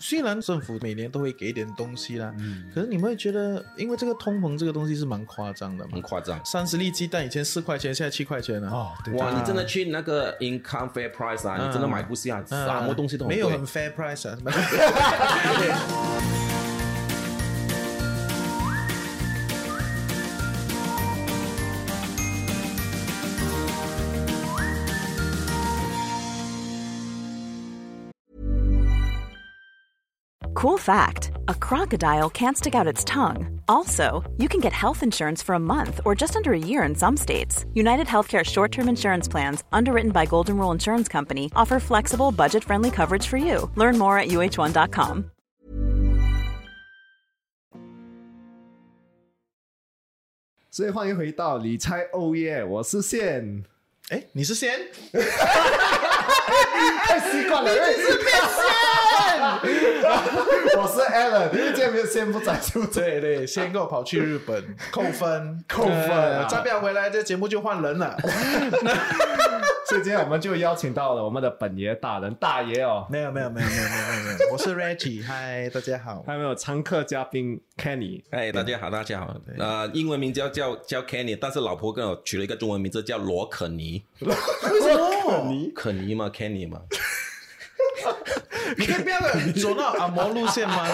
虽然政府每年都会给一点东西啦，可是你们会觉得，因为这个通膨这个东西是蛮夸张的嘛很？夸张。三十粒鸡蛋以前四块钱，现在七块钱了。哦，对哇，你真的去那个 income fair price 啊，你真的买不下，嗯什么东西都没有很 fair price 啊。Cool fact a crocodile can't stick out its tongue. Also, you can get health insurance for a month or just under a year in some states. United Healthcare short term insurance plans, underwritten by Golden Rule Insurance Company, offer flexible, budget friendly coverage for you. Learn more at uh1.com. 所以欢迎回到理财欧耶，我是线，哎，你是先？太习惯了，因为是变线， 我是 Alan，因为今天没有线不在，对不对？对对，先给我跑去日本 扣分，扣分再不要回来，这节目就换人了。所以今天我们就邀请到了我们的本爷大人大爷哦，没有没有没有没有没有没有，我是 Reggie，嗨，大家好。还有没有常客嘉宾 Kenny？哎，大家好，大家好。呃，英文名叫叫叫 Kenny，但是老婆跟我取了一个中文名字叫罗可尼。为什么？你可尼嘛，Kenny 嘛。你可以不要走到 阿摩路线吗？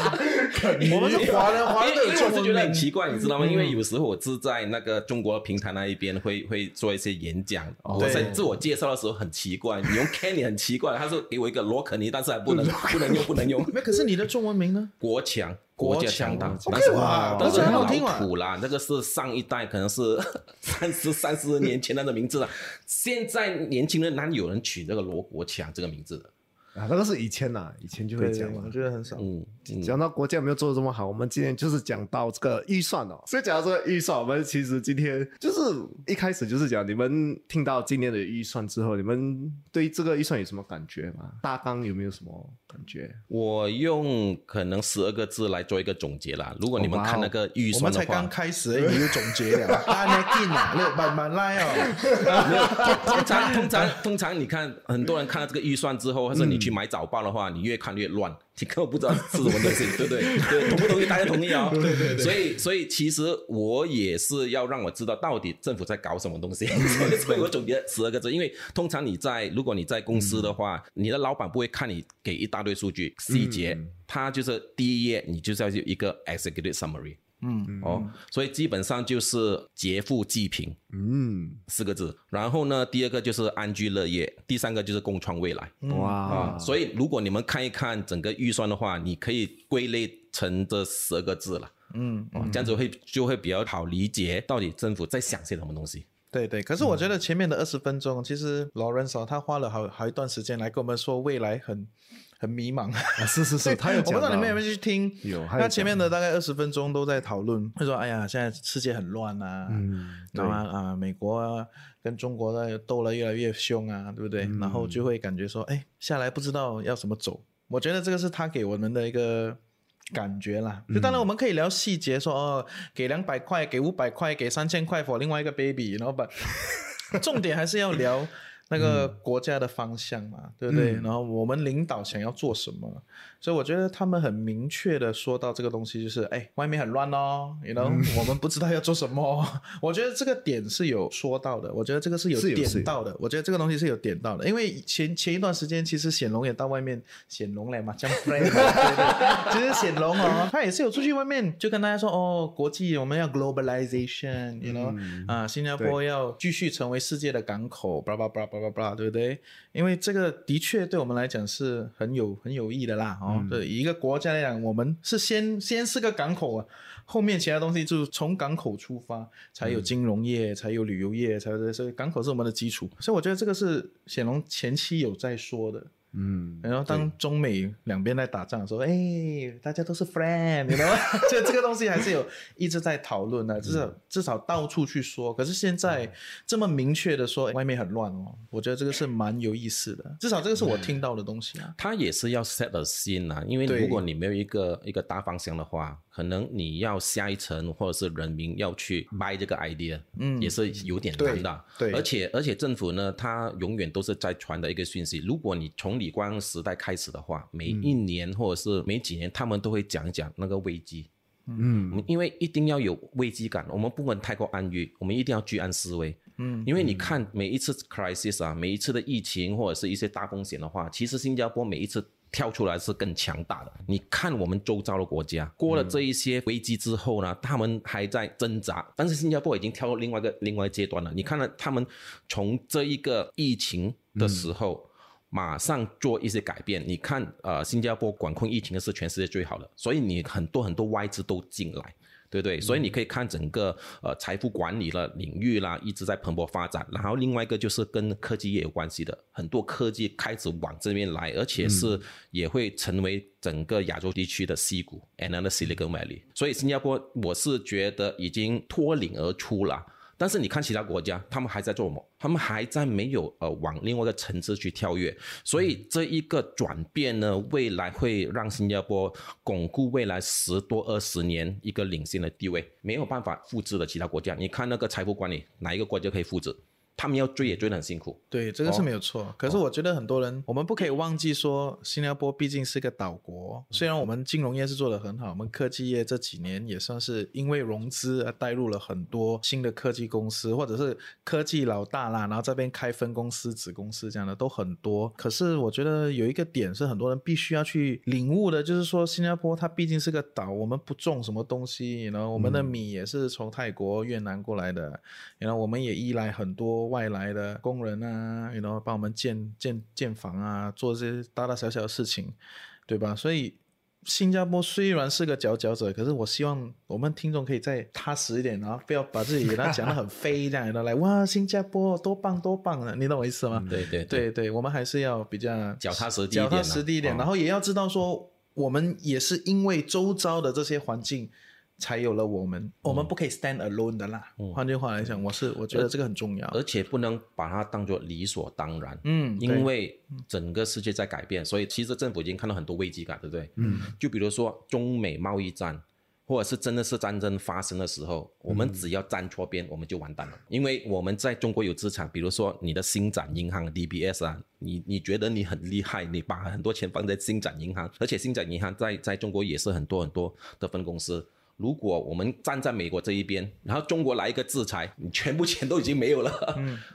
我们是华人，华人因为因为都有中文觉得很。奇怪，你知道吗？因为有时候我是在那个中国平台那一边会会做一些演讲，我在自我介绍的时候很奇怪，你用 Kenny 很奇怪，他说给我一个罗可尼，但是还不能不能用不能用。那，可是你的中文名呢？国强，国家强强大但是哇但是老土啦，那个是上一代可能是 三十三十年前那个名字了，现在年轻人哪里有人取这个罗国强这个名字的？啊，那个是以前呐，以前就会，讲嘛我。觉得很少。嗯，嗯讲到国家没有做的这么好，我们今天就是讲到这个预算哦。所以讲到这个预算，我们其实今天就是一开始就是讲，你们听到今年的预算之后，你们对这个预算有什么感觉吗？大纲有没有什么感觉？我用可能十二个字来做一个总结啦。如果你们看那个预算的们才刚，开始而已，经总结了。啊，那进啊，那慢慢来哦。没有，通常通常通常，你看很多人看到这个预算之后，或者你去买早报的话，你越看越乱，你根本不知道是什么东西，对不对？对，同不同意？大家同意啊、对对对。所以所以其实我也是要让我知道到底政府在搞什么东西，所以我总结十二个字，因为通常你在如果你在公司的话，你的老板不会看你给一大堆数据细节，他就是第一页你就是要有一个 executive summary。嗯，哦，所以基本上就是劫富济贫嗯，四个字。然后呢，第二个就是安居乐业，第三个就是共创未来哇啊。，所以如果你们看一看整个预算的话，你可以归类成这十二个字了。嗯，哦，这样子会就会比较好理解到底政府在想些什么东西。对对。可是我觉得前面的二十分钟，其实 Lawrence 哦他花了好好一段时间来跟我们说未来很很迷茫。啊是是是，他有我不知，道你们有没有去听？有他前面的大概二十分钟都在讨论，会说：“哎呀，现在世界很乱啊，嗯，对然后啊，美国啊跟中国的斗了越来越凶啊，对不对？嗯然后就会感觉说，哎，下来不知道要怎么走。我觉得这个是他给我们的一个感觉啦。就当然我们可以聊细节说，哦，给两百块，给五百块，给三千块 for 另外一个 baby，然后把 重点还是要聊。那个国家的方向嘛，对不对？然后我们领导想要做什么，所以我觉得他们很明确的说到这个东西，就是哎，外面很乱哦，you know，、我们不知道要做什么。我觉得这个点是有说到的，我觉得这个是有点到的，我觉得这个东西是有点到的，因为前前一段时间其实显龙也到外面显龙来嘛，这样 friend，对对，其实显龙哦，他也是有出去外面就跟大家说哦，国际我们要 globalization，you know，、啊，新加坡要继续成为世界的港口，巴拉巴拉巴拉巴拉巴拉，对不对？因为这个的确对我们来讲是很有很有益的啦，哦，对，以一个国家来讲，我们是先先是个港口啊，后面其他东西就是从港口出发，才有金融业，才有旅游业，才有这，所以港口是我们的基础，所以我觉得这个是显龙前期有在说的。嗯，然后当中美两边在打仗的时候，哎，大家都是 friend，你知道吗？这这个东西还是有一直在讨论的，至少至少到处去说。可是现在这么明确的说，哎外面很乱哦，我觉得这个是蛮有意思的。至少这个是我听到的东西啊。他也是要 set a scene 啊，因为如果你没有一个一个大方向的话，可能你要下一层或者是人民要去 buy 这个 idea，嗯，也是有点难的。对对而且而且政府呢，他永远都是在传的一个讯息，如果你从里李光时代开始的话，每一年或者是每几年，他们都会讲一讲那个危机。嗯，因为一定要有危机感，我们不能太过安于，我们一定要居安思危。嗯，因为你看每一次 crisis 啊，每一次的疫情或者是一些大风险的话，其实新加坡每一次跳出来是更强大的。你看我们周遭的国家，过了这一些危机之后呢，他们还在挣扎，但是新加坡已经跳到另外一个另外阶段了。你看了他们从这一个疫情的时候。马上做一些改变。你看，呃，新加坡管控疫情的是全世界最好的，所以你很多很多外资都进来，对不对？所以你可以看整个呃财富管理的领域啦，一直在蓬勃发展。然后另外一个就是跟科技业有关系的，很多科技开始往这边来，而且是也会成为整个亚洲地区的 C 股，another Silicon Valley。所以新加坡，我是觉得已经脱颖而出了。但是你看其他国家，他们还在做什么？他们还在没有呃往另外一个层次去跳跃，所以这一个转变呢，未来会让新加坡巩固未来十多二十年一个领先的地位，没有办法复制的其他国家。你看那个财富管理，哪一个国家可以复制？他们要追也追得很辛苦，对，这个是没有错。可是我觉得很多人，我们不可以忘记说，新加坡毕竟是个岛国。虽然我们金融业是做得很好，我们科技业这几年也算是因为融资而带入了很多新的科技公司，或者是科技老大啦，然后这边开分公司、子公司这样的都很多。可是我觉得有一个点是很多人必须要去领悟的，就是说新加坡它毕竟是个岛，我们不种什么东西，然后我们的米也是从泰国、越南过来的，然后我们也依赖很多。外来的工人啊，然后帮我们建建建房啊，做这些大大小小的事情，对吧？所以新加坡虽然是个佼佼者，可是我希望我们听众可以再踏实一点，然后不要把自己给他讲的很飞这样的来哇，新加坡多棒多棒的，你懂我意思吗？对对对对，我们还是要比较脚踏实地脚踏实地一点，然后也要知道说，我们也是因为周遭的这些环境。才有了我们，我们不可以 stand alone 的啦。换句话来讲，我是我觉得这个很重要，而且不能把它当做理所当然。嗯，因为整个世界在改变，所以其实政府已经看到很多危机感，对不对？嗯，就比如说中美贸易战，或者是真的是战争发生的时候，我们只要站错边，我们就完蛋了。因为我们在中国有资产，比如说你的星展银行 DBS 啊，你你觉得你很厉害，你把很多钱放在星展银行，而且星展银行在在中国也是很多很多的分公司。如果我们站在美国这一边，然后中国来一个制裁，你全部钱都已经没有了。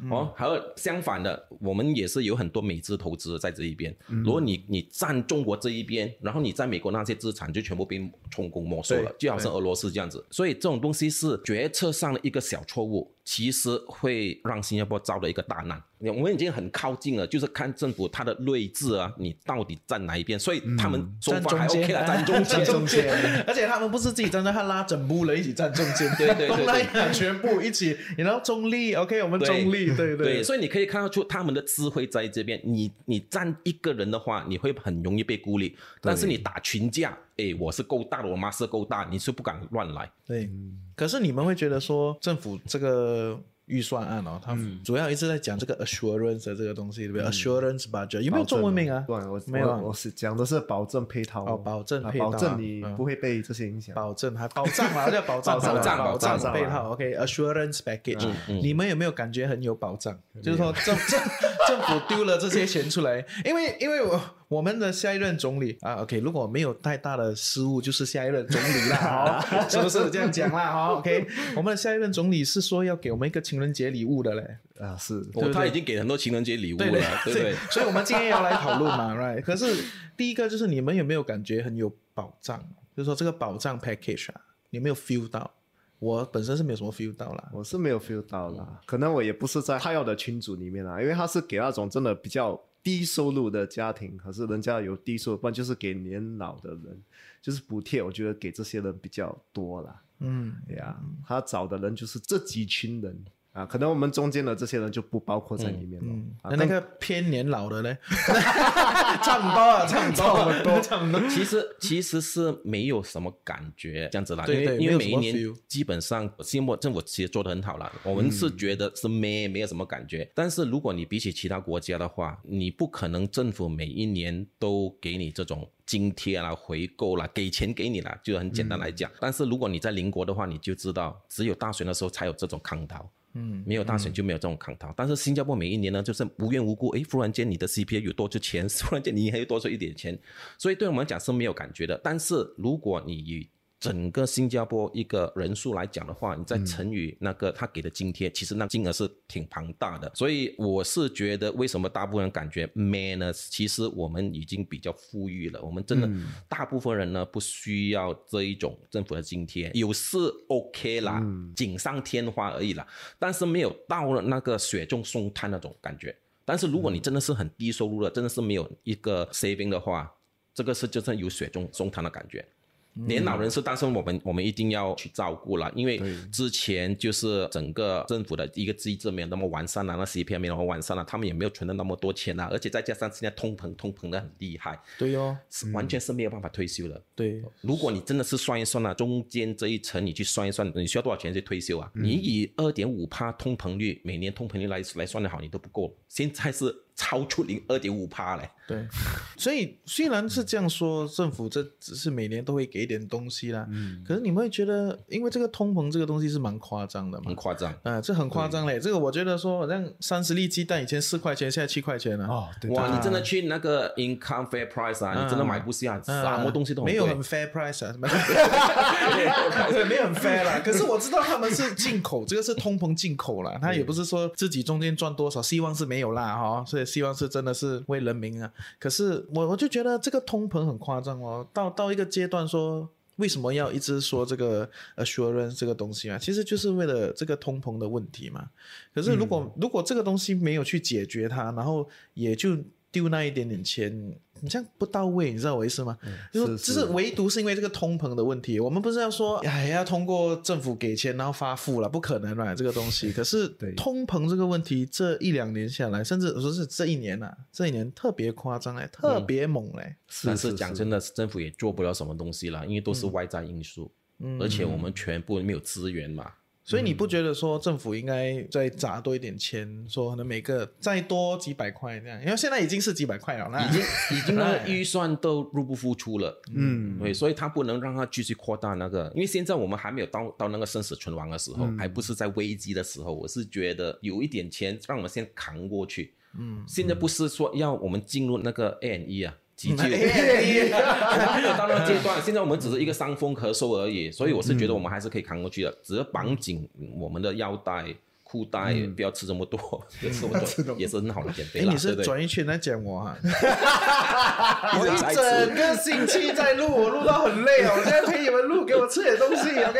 哦，还有相反的，我们也是有很多美资投资在这一边。如果你你站中国这一边，然后你在美国那些资产就全部被充公没收了，就好像俄罗斯这样子。所以这种东西是决策上的一个小错误。其实会让新加坡遭了一个大难。我们已经很靠近了，就是看政府它的睿智啊，你到底站哪一边？所以他们站中间，站中间，中间。而且他们不是自己站在，他拉整部人一起站中间，对对对，东南亚全部一起，然后中立，OK，我们中立，对对。所以你可以看得出他们的智慧在这边。你你站一个人的话，你会很容易被孤立。但是你打群架，哎，我是够大的，我妈是够大，你是不敢乱来。对。可是你们会觉得说，政府这个预算案哦，它主要一直在讲这个 assurance 的这个东西，对不对？assurance budget 有没有中文名啊？对，我没有，我是讲的是保证配套哦，保证配套，保证你不会被这些影响，保证还保障嘛，叫 保障，保障，保障配套。OK，assurance package，你们有没有感觉很有保障？就是说政政政府丢了这些钱出来，因为因为我。我们的下一任总理啊，OK，如果没有太大的失误，就是下一任总理了，好，是不是这样讲啦？好，OK，我们的下一任总理是说要给我们一个情人节礼物的嘞，啊，是，他已经给很多情人节礼物了，对对？所以，我们今天要来讨论嘛，Right？可是第一个就是你们有没有感觉很有保障？就是说这个保障 package 啊，有没有 feel 到？我本身是没有什么 feel 到啦，我是没有 feel 到啦，可能我也不是在他要的群组里面啦，因为他是给那种真的比较。低收入的家庭，可是人家有低收入，不然就是给年老的人，就是补贴。我觉得给这些人比较多啦。嗯，呀，他找的人就是这几群人。啊，可能我们中间的这些人就不包括在里面了。那那个偏年老的呢？差不多啊，差不多，差不多。其实其实是没有什么感觉这样子啦，因为因为每一年基本上新加坡政府其实做的很好了，我们是觉得是没没有什么感觉。但是如果你比起其他国家的话，你不可能政府每一年都给你这种津贴啦、回购啦、给钱给你啦，就很简单来讲。但是如果你在邻国的话，你就知道只有大选的时候才有这种康刀。嗯，没有大选就没有这种抗逃。但是新加坡每一年呢，就是无缘无故，哎，忽然间你的 CPI 有多出钱，忽然间你还有多出一点钱，所以对我们讲是没有感觉的。但是如果你以整个新加坡一个人数来讲的话，你再乘以那个他给的津贴，其实那金额是挺庞大的。所以我是觉得，为什么大部分人感觉 man 呢？其实我们已经比较富裕了，我们真的大部分人呢不需要这一种政府的津贴，有是 OK 啦，锦上添花而已啦。但是没有到了那个雪中送炭那种感觉。但是如果你真的是很低收入的，真的是没有一个 saving 的话，这个是就算有雪中送炭的感觉。年老人是，但是我们我们一定要去照顾了，因为之前就是整个政府的一个机制没有那么完善了，那 CPI 没有那么完善了，他们也没有存了那么多钱啊，而且再加上现在通膨通膨的很厉害，对哦，是完全是没有办法退休的。对，如果你真的是算一算啊，中间这一层你去算一算，你需要多少钱去退休啊？你以二点五帕通膨率，每年通膨率来来算的好，你都不够。现在是。超出零二点五帕嘞，对，所以虽然是这样说，政府这只是每年都会给点东西啦，嗯，可是你们会觉得，因为这个通膨这个东西是蛮夸张的嘛，很夸张，啊，这很夸张嘞，这个我觉得说，好像三十粒鸡蛋以前四块钱，现在七块钱了，哦，哇，你真的去那个 income fair price 啊，你真的买不下，什么东西都没有很 fair price 啊，没有很 fair 啦，可是我知道他们是进口，这个是通膨进口了，他也不是说自己中间赚多少，希望是没有啦，哈，所以。希望是真的是为人民啊！可是我我就觉得这个通膨很夸张哦，到到一个阶段说为什么要一直说这个 assurance 这个东西啊？其实就是为了这个通膨的问题嘛。可是如果如果这个东西没有去解决它，然后也就。丢那一点点钱，你这样不到位，你知道我意思吗？就是就是唯独是因为这个通膨的问题，我们不是要说哎要通过政府给钱然后发富了，不可能啦这个东西。可是通膨这个问题这一两年下来，甚至说是这一年呐，这一年特别夸张哎，特别猛哎。但是讲真的，政府也做不了什么东西了，因为都是外在因素，而且我们全部没有资源嘛。所以你不觉得说政府应该再砸多一点钱，说可能每个再多几百块这样？因为现在已经是几百块了，已经已经那个预算都入不敷出了。嗯，对，所以他不能让他继续扩大那个，因为现在我们还没有到到那个生死存亡的时候，还不是在危机的时候。我是觉得有一点钱让我们先扛过去。嗯，现在不是说要我们进入那个 A N E 啊。几句，还没有到那个阶段。现在我们只是一个伤风咳嗽而已，所以我是觉得我们还是可以扛过去的，只要绑紧我们的腰带。裤带 不要吃这么多，也吃这么多也是很好的减肥啦。你是转一圈来讲我哈，我一整个星期在录，我录到很累哦。我现在陪你们录，给我吃点东西，OK？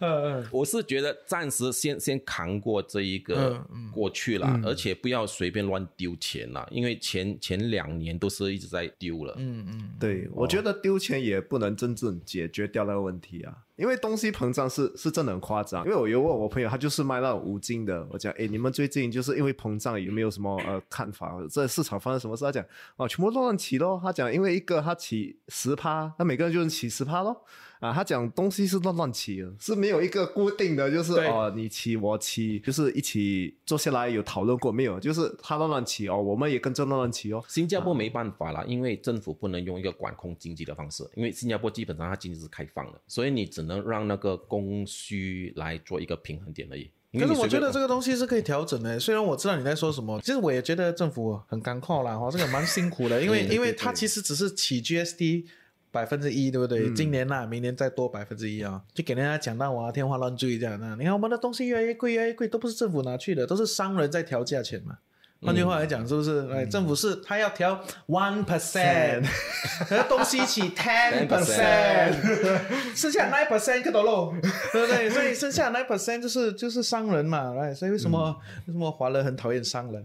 嗯，我是觉得暂时先先扛过这一个过去了，而且不要随便乱丢钱了，因为前前两年都是一直在丢了。嗯嗯，对，我觉得丢钱也不能真正解决掉那个问题啊。因为东西膨胀是是真的很夸张，因为我有问我朋友，他就是卖那种五金的，我讲，哎，你们最近就是因为膨胀有没有什么呃 看法？这市场发生什么事？他讲，哦，全部乱起咯。他讲，因为一个他起十趴，那每个人就能起十趴咯。啊，他讲东西是乱乱起的，是没有一个固定的，就是哦，你起我起，就是一起坐下来有讨论过没有？就是他乱乱起哦，我们也跟着乱乱起哦。新加坡没办法了，因为政府不能用一个管控经济的方式，因为新加坡基本上它经济是开放的，所以你只能让那个供需来做一个平衡点而已。可是我觉得这个东西是可以调整的，虽然我知道你在说什么，其实我也觉得政府很干靠啦，哈，这个蛮辛苦的，因为因为它其实只是起 GST。百分之一，对不对？今年呐，明年再多百分之一啊，就给人家讲到我天花乱坠这样那。你看我们的东西越来越贵，越来越贵，都不是政府拿去的，都是商人在调价钱嘛。换句话来讲，是不是？哎，政府是他要调 one percent，和东西起 ten percent，剩下 nine percent 可多喽，对不对？所以剩下 nine percent 就是就是商人嘛，哎，所以为什么为什么华人很讨厌商人？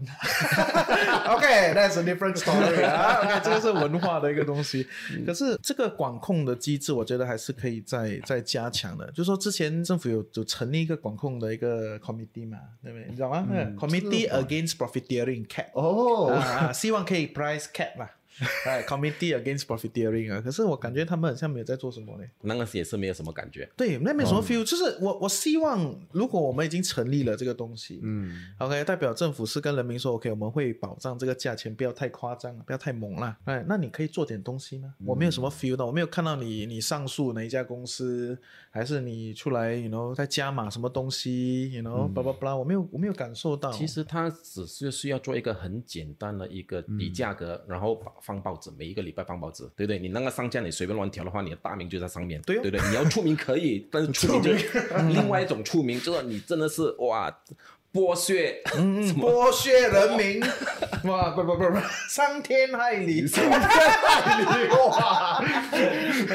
OK，that's a different story 啊。OK，这个是文化的一个东西。可是这个管控的机制，我觉得还是可以再再加强的。就说之前政府有有成立一个管控的一个 committee 嘛，对不对？你知道吗？Committee against profiteering。Cap 哦，啊，希望可以 price cap 嘛。哎，Committee Against Profiteering 啊，可是我感觉他们好像没有在做什么呢。那个也是没有什么感觉。对，那没什么 feel，、就是我我希望，如果我们已经成立了这个东西，嗯，OK，代表政府是跟人民说，OK，我们会保障这个价钱，不要太夸张，不要太猛啦。哎，那你可以做点东西吗？我没有什么 feel 的，我没有看到你你上诉哪一家公司，还是你出来，you know，在加码什么东西，you know，巴拉巴拉，我没有我没有感受到。其实它只是需要做一个很简单的一个比价格，然后把放报纸，每一个礼拜放报纸，对不对？你那个商家你随便乱调的话，你的大名就在上面，对哦。对不对？你要出名可以，但是出名就 是另外一种出名，就是你真的是哇剥削，嗯。剥削人民，哇，不不不不，伤天害理，伤天害理，哇！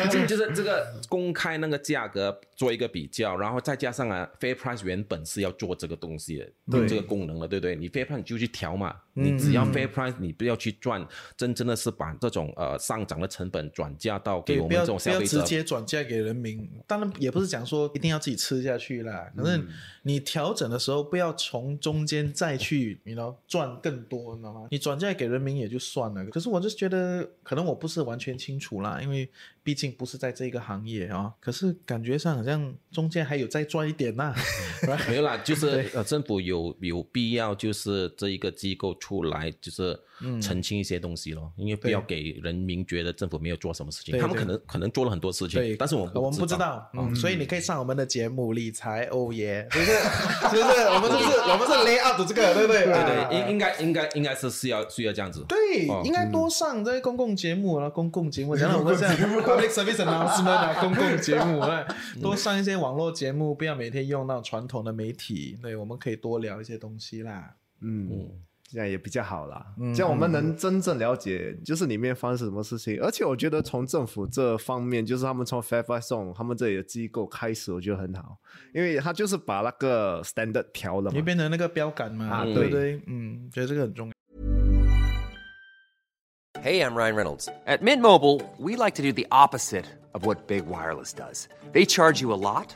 就就是这个公开那个价格做一个比较，然后再加上啊，Fair Price 原本是要做这个东西的，有这个功能的，对不对？你 Fair Price 你就去调嘛，你只要 Fair Price，你不要去赚，真正的是把这种呃上涨的成本转嫁到给，我们这种消费者。直接转嫁给人民。当然也不是讲说一定要自己吃下去啦，可是你调整的时候不要从中间再去，你知道赚更多，你知道吗？你转嫁给人民也就算了。可是我就觉得，可能我不是完全清楚啦，因为毕竟不是在这个行业啊。可是感觉上好像中间还有再赚一点呐、没有啦，就是呃，政府有有必要，就是这一个机构出来，就是澄清一些东西咯，因为不要给人民觉得政府没有做什么事情，他们可能可能做了很多事情对，，但是我们我们不知道，嗯，所以你可以上我们的节目理财哦耶，是不是？是不是？我们就是我们是 lay out 这个，对不对？对啊对，应应该应该应该是是要需要这样子。对，哦应该多上这些公共节目了，公共节目，讲到我们这样 public service announcement 啊，公共节目啊，多上一些网络节目，不要每天用到传统的媒体，对，我们可以多聊一些东西啦。嗯，这样也比较好啦。这样我们能真正了解，就是里面发生什么事情。而且我觉得从政府这方面，就是他们从 Fair Price Zone 他们这里的机构开始，我觉得很好，因为他就是把那个 standard 调了嘛就。变成那个标杆嘛，啊对对不对？嗯，觉得这个很重要。Hey, I'm Ryan Reynolds. At Mint Mobile, we like to do the opposite of what Big Wireless does. They charge you a lot,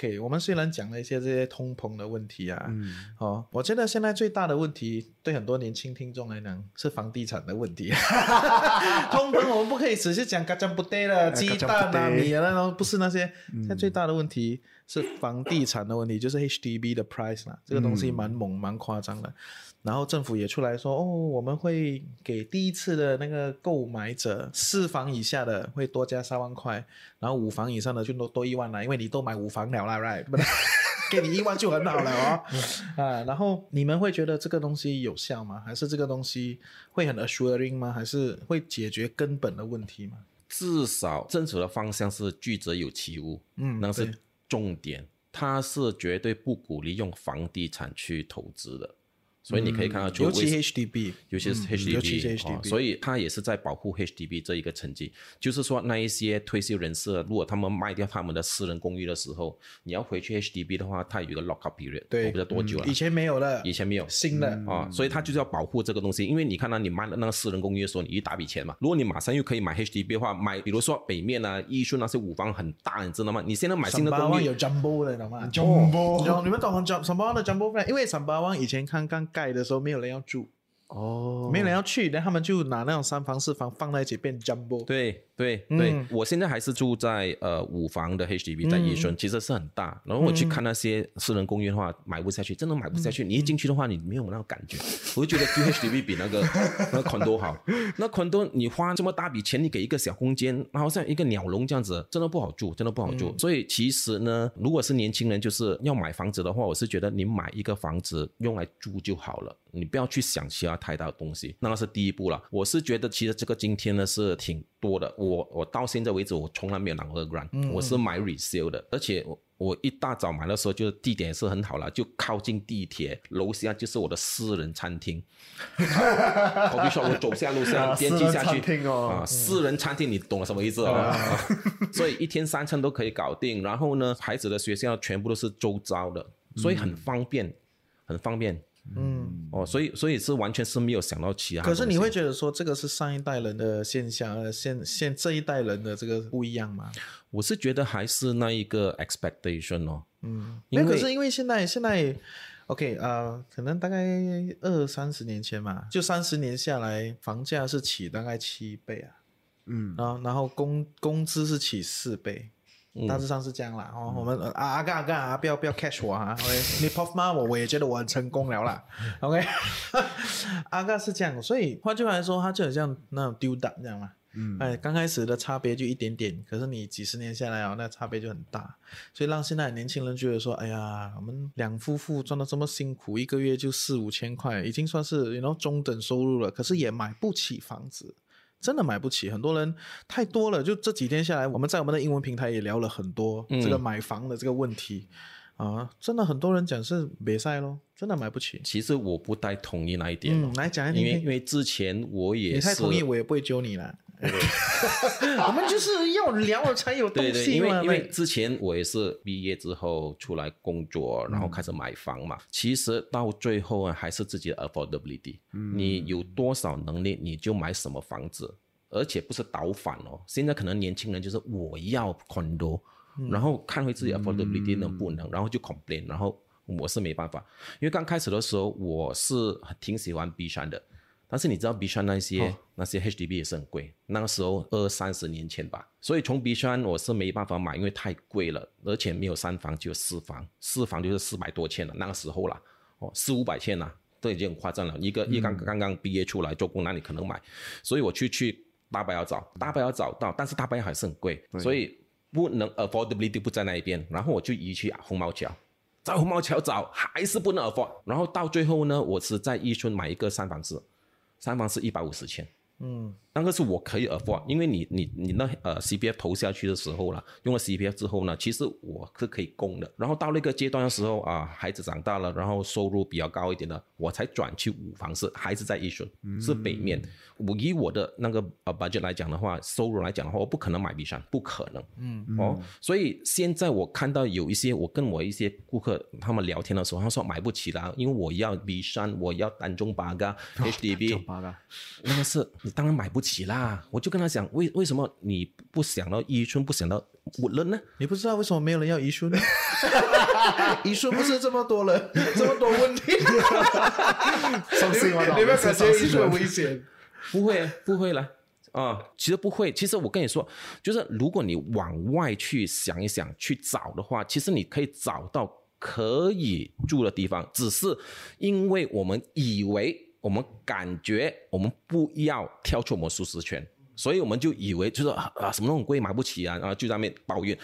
OK，我们虽然讲了一些这些通膨的问题啊，嗯哦，我觉得现在最大的问题对很多年轻听众来讲是房地产的问题。通膨我们不可以只是讲嘎酱不对了，鸡蛋啊、米啊那种，不是那些。现在最大的问题是房地产的问题，就是 HDB 的 price 啦，这个东西蛮猛、蛮夸张的。然后政府也出来说，哦，我们会给第一次的那个购买者，四房以下的会多加三万块，然后五房以上的就多多一万了，因为你都买五房了啦，right？给你一万就很好了哦。啊，然后你们会觉得这个东西有效吗？还是这个东西会很 assuring 吗？还是会解决根本的问题吗？至少政府的方向是居者有其屋，嗯那是重点。它是绝对不鼓励用房地产去投资的，所以你可以看到出尤其 HDB，尤其是嗯 HDB，、尤其 HDB，所以它也是在保护 HDB 这一个成绩。就是说，那一些退休人士，如果他们卖掉他们的私人公寓的时候，你要回去 HDB 的话，它有一个 lock up period，对，我不知道多久了。嗯以前没有了，以前没有新的。啊，所以它就是要保护这个东西，因为你看到、你卖了那个私人公寓的时候，你一大笔钱嘛，如果你马上又可以买 HDB 的话，买比如说北面啊、艺术那些五房很大，你知道吗？你现在买新的公寓有 jumbo 的，懂吗？jumbo，你们懂 jumbo 三八湾的 jumbo？因为三八湾以前刚刚盖的时候，没有人要住，哦，没有人要去，然后他们就拿那种三房四房放在一起变 jumbo。对对对，我现在还是住在呃五房的 HDB 在宜顺，其实是很大。然后我去看那些私人公寓的话，买不下去，真的买不下去。你一进去的话，你没有那种感觉。我就觉得 HDB 比那个 那个 condo 好。那 condo 你花这么大笔钱，你给一个小空间，然后像一个鸟笼这样子，真的不好住，真的不好住。所以其实呢，如果是年轻人就是要买房子的话，我是觉得你买一个房子用来住就好了，你不要去想其他太大的东西，那个是第一步了。我是觉得其实这个今天呢是挺多的。我我到现在为止，我从来没有拿过 grant，我是买 resale 的，而且我我一大早买的时候，就是地点是很好了，就靠近地铁，楼下就是我的私人餐厅。我必须我走下路下电梯下去啊，私人餐厅你懂了什么意思啊？所以一天三餐都可以搞定，然后呢，孩子的学校全部都是周遭的，所以很方便，很方便。嗯，哦，所以所以是完全是没有想到其他。可是你会觉得说这个是上一代人的现象，呃，现现这一代人的这个不一样吗？我是觉得还是那一个 expectation 哦。嗯，那可是因为现在现在，OK 啊，可能大概二三十年前嘛，就三十年下来，房价是起大概七倍啊。嗯，然后然后工工资是起四倍。大致上是这样啦，哦，我们啊阿干阿干啊，不要不要 catch 我啊，OK，你 pop 吗？我我也觉得我很成功了啦，OK，阿 干是这样，所以换句话来说，他就很像那种丢档这样嘛，嗯，哎，刚开始的差别就一点点，可是你几十年下来哦，那差别就很大，所以让现在年轻人觉得说，哎呀，我们两夫妇赚的这么辛苦，一个月就四五千块，已经算是然后中等收入了，可是也买不起房子。真的买不起，很多人太多了。就这几天下来，我们在我们的英文平台也聊了很多这个买房的这个问题啊。真的很多人讲是别赛咯，真的买不起。其实我不太同意那一点。嗯，来讲一因为因为之前我也你太同意，我也不会揪你了。我们就是要聊才有东西因为因为之前我也是毕业之后出来工作，然后开始买房嘛。其实到最后啊，还是自己的 affordability。你有多少能力，你就买什么房子，而且不是倒反哦。现在可能年轻人就是我要 condo，然后看回自己 affordability 能不能，然后就 complain，然后我是没办法，因为刚开始的时候我是挺喜欢 B 山的。但是你知道 B 山那些那些 HDB 也是很贵，那个时候二三十年前吧，所以从 B 山我是没办法买，因为太贵了，而且没有三房只有四房，四房就是四百多千了，那个时候啦，哦四五百千啦，都已经很夸张了。一个一刚刚刚毕业出来做工，哪里可能买？所以我去去大伯要找，大伯要找到，但是大伯还是很贵，所以不能 affordability 不在那一边，然后我就移去红毛桥，在红毛桥找还是不能 afford，然后到最后呢，我是在伊春买一个三房子。三房是一百五十千，嗯。那个是我可以 afford，因为你你你那呃 C P F 投下去的时候了，用了 C P F 之后呢，其实我是可以供的。然后到那个阶段的时候啊，孩子长大了，然后收入比较高一点的，我才转去五房是孩子在一顺，是北面。我以我的那个呃 budget 来讲的话，收入来讲的话，我不可能买 B 山，不可能。嗯哦，所以现在我看到有一些我跟我一些顾客他们聊天的时候，他说买不起了，因为我要 B 山，我要单中八个 H D B，那个是你当然买不。起啦！我就跟他讲，为为什么你不想到宜春，不想到五人呢？你不知道为什么没有人要宜春？宜春不是这么多人，这么多问题。伤心啊！你不要感觉宜春危险？不会，不会了啊！其实不会。其实我跟你说，就是如果你往外去想一想，去找的话，其实你可以找到可以住的地方，只是因为我们以为。我们感觉我们不要跳出我们舒适圈，所以我们就以为就是啊什么那种贵买不起啊，然后就在那边抱怨，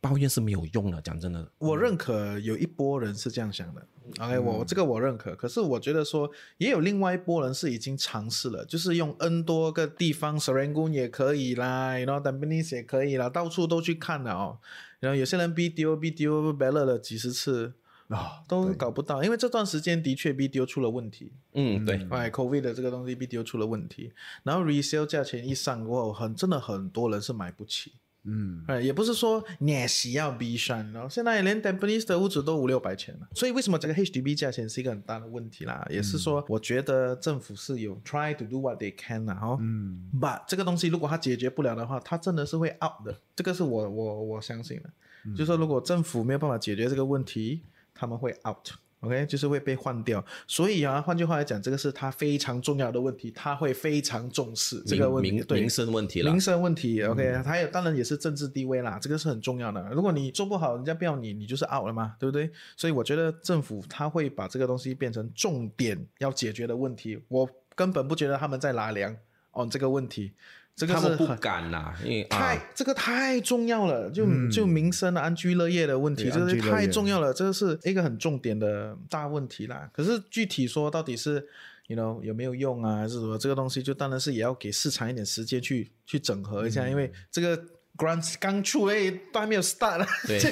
抱怨是没有用的。讲真的，我认可有一波人是这样想的。OK，我这个我认可。可是我觉得说也有另外一波人是已经尝试了，就是用 N 多个地方 s e r e n g o n 也可以啦，然后 d a m b i n i s 也可以啦，到处都去看了哦。然后有些人 BDO BDO 白了了几十次。啊，都搞不到，因为这段时间的确 B D O 出了问题。嗯，对，哎，COVID 的这个东西 B D O 出了问题，然后 resale 价钱一上过后，很真的很多人是买不起。嗯，哎，也不是说你需要 B 山，然后现在连 d e p a n e s 的屋子都五六百钱了，所以为什么这个 H D B 价钱是一个很大的问题啦？也是说，我觉得政府是有 try to do what they can 啦，哈，嗯，but 这个东西如果它解决不了的话，它真的是会 out 的，这个是我我我相信的，就是说如果政府没有办法解决这个问题。他们会 out，OK，就是会被换掉。所以啊，换句话来讲，这个是他非常重要的问题，他会非常重视这个问题，对民民生问题了民。生问题。OK，还有当然也是政治地位啦，这个是很重要的。如果你做不好，人家不要你，你就是 out 了嘛，对不对？所以我觉得政府他会把这个东西变成重点要解决的问题。我根本不觉得他们在拿粮哦这个问题，这个他们不敢呐，因为太、啊，这个太重要了，就、就民生的、安居乐业的问题，这个太重要了，这个是一个很重点的大问题啦。可是具体说到底是，you know 有没有用啊，还是什么，这个东西就当然是也要给市场一点时间去去整合一下，因为这个 grant 刚出诶，都还没有 start 了。对。这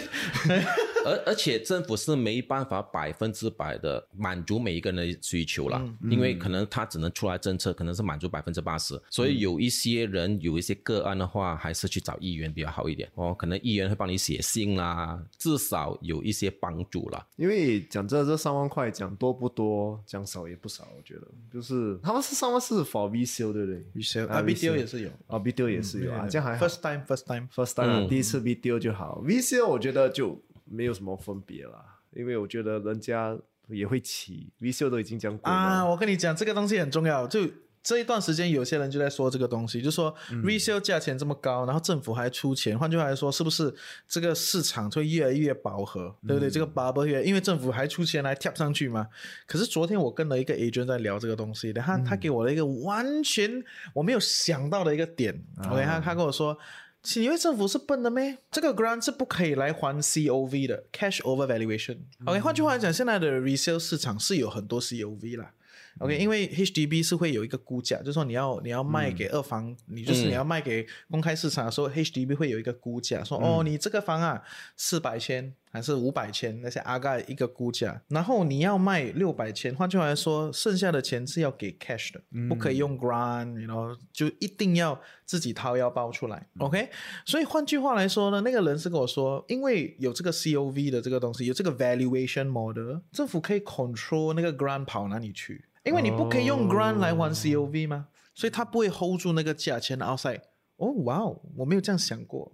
而而且政府是没办法百分之百的满足每一个人的需求了，嗯因为可能他只能出来政策，可能是满足百分之八十，所以有一些人有一些个案的话，还是去找议员比较好一点。哦，可能议员会帮你写信啦，至少有一些帮助啦。因为讲这这三万块讲多不多，讲少也不少，我觉得。就是他们是三万是 for VCO 对不对？Resale 啊 resale BDO 也是有。啊，BDO 也是有啊，这样还好。first time first time first time 啊第一次 v d o 就好，VCO 我觉得就没有什么分别啦，因为我觉得人家也会起，VCO 都已经讲过了啊，我跟你讲，这个东西很重要。就这一段时间，有些人就在说这个东西，就说嗯 resale 价钱这么高，然后政府还出钱。换句话来说，是不是这个市场会越来越饱和，对不对？嗯这个 bubble 越，因为政府还出钱来跳上去嘛。可是昨天我跟了一个 agent 在聊这个东西，他嗯他给我了一个完全我没有想到的一个点。OK，他啊他跟我说。是因为政府是笨的咩？这个 grant 是不可以来还 COV 的 cash over valuation。OK，换句话来讲，现在的 resale 市场是有很多 COV 啦。OK，因为 HDB 是会有一个估价，就是说你要你要卖给二房，你就是你要卖给公开市场的时候、h d b 会有一个估价，说、哦你这个房啊四百千还是五百千，那些阿盖一个估价，然后你要卖六百千，换句话来说，剩下的钱是要给 cash 的，不可以用 grant，然后就一定要自己掏腰包出来。OK，所以换句话来说呢，那个人是跟我说，因为有这个 COV 的这个东西，有这个 valuation model，政府可以 control 那个 grant 跑哪里去。因为你不可以用 grant 来玩 COV 吗？所以它不会 hold 住那个价钱的 outside。哦，哇哦，我没有这样想过，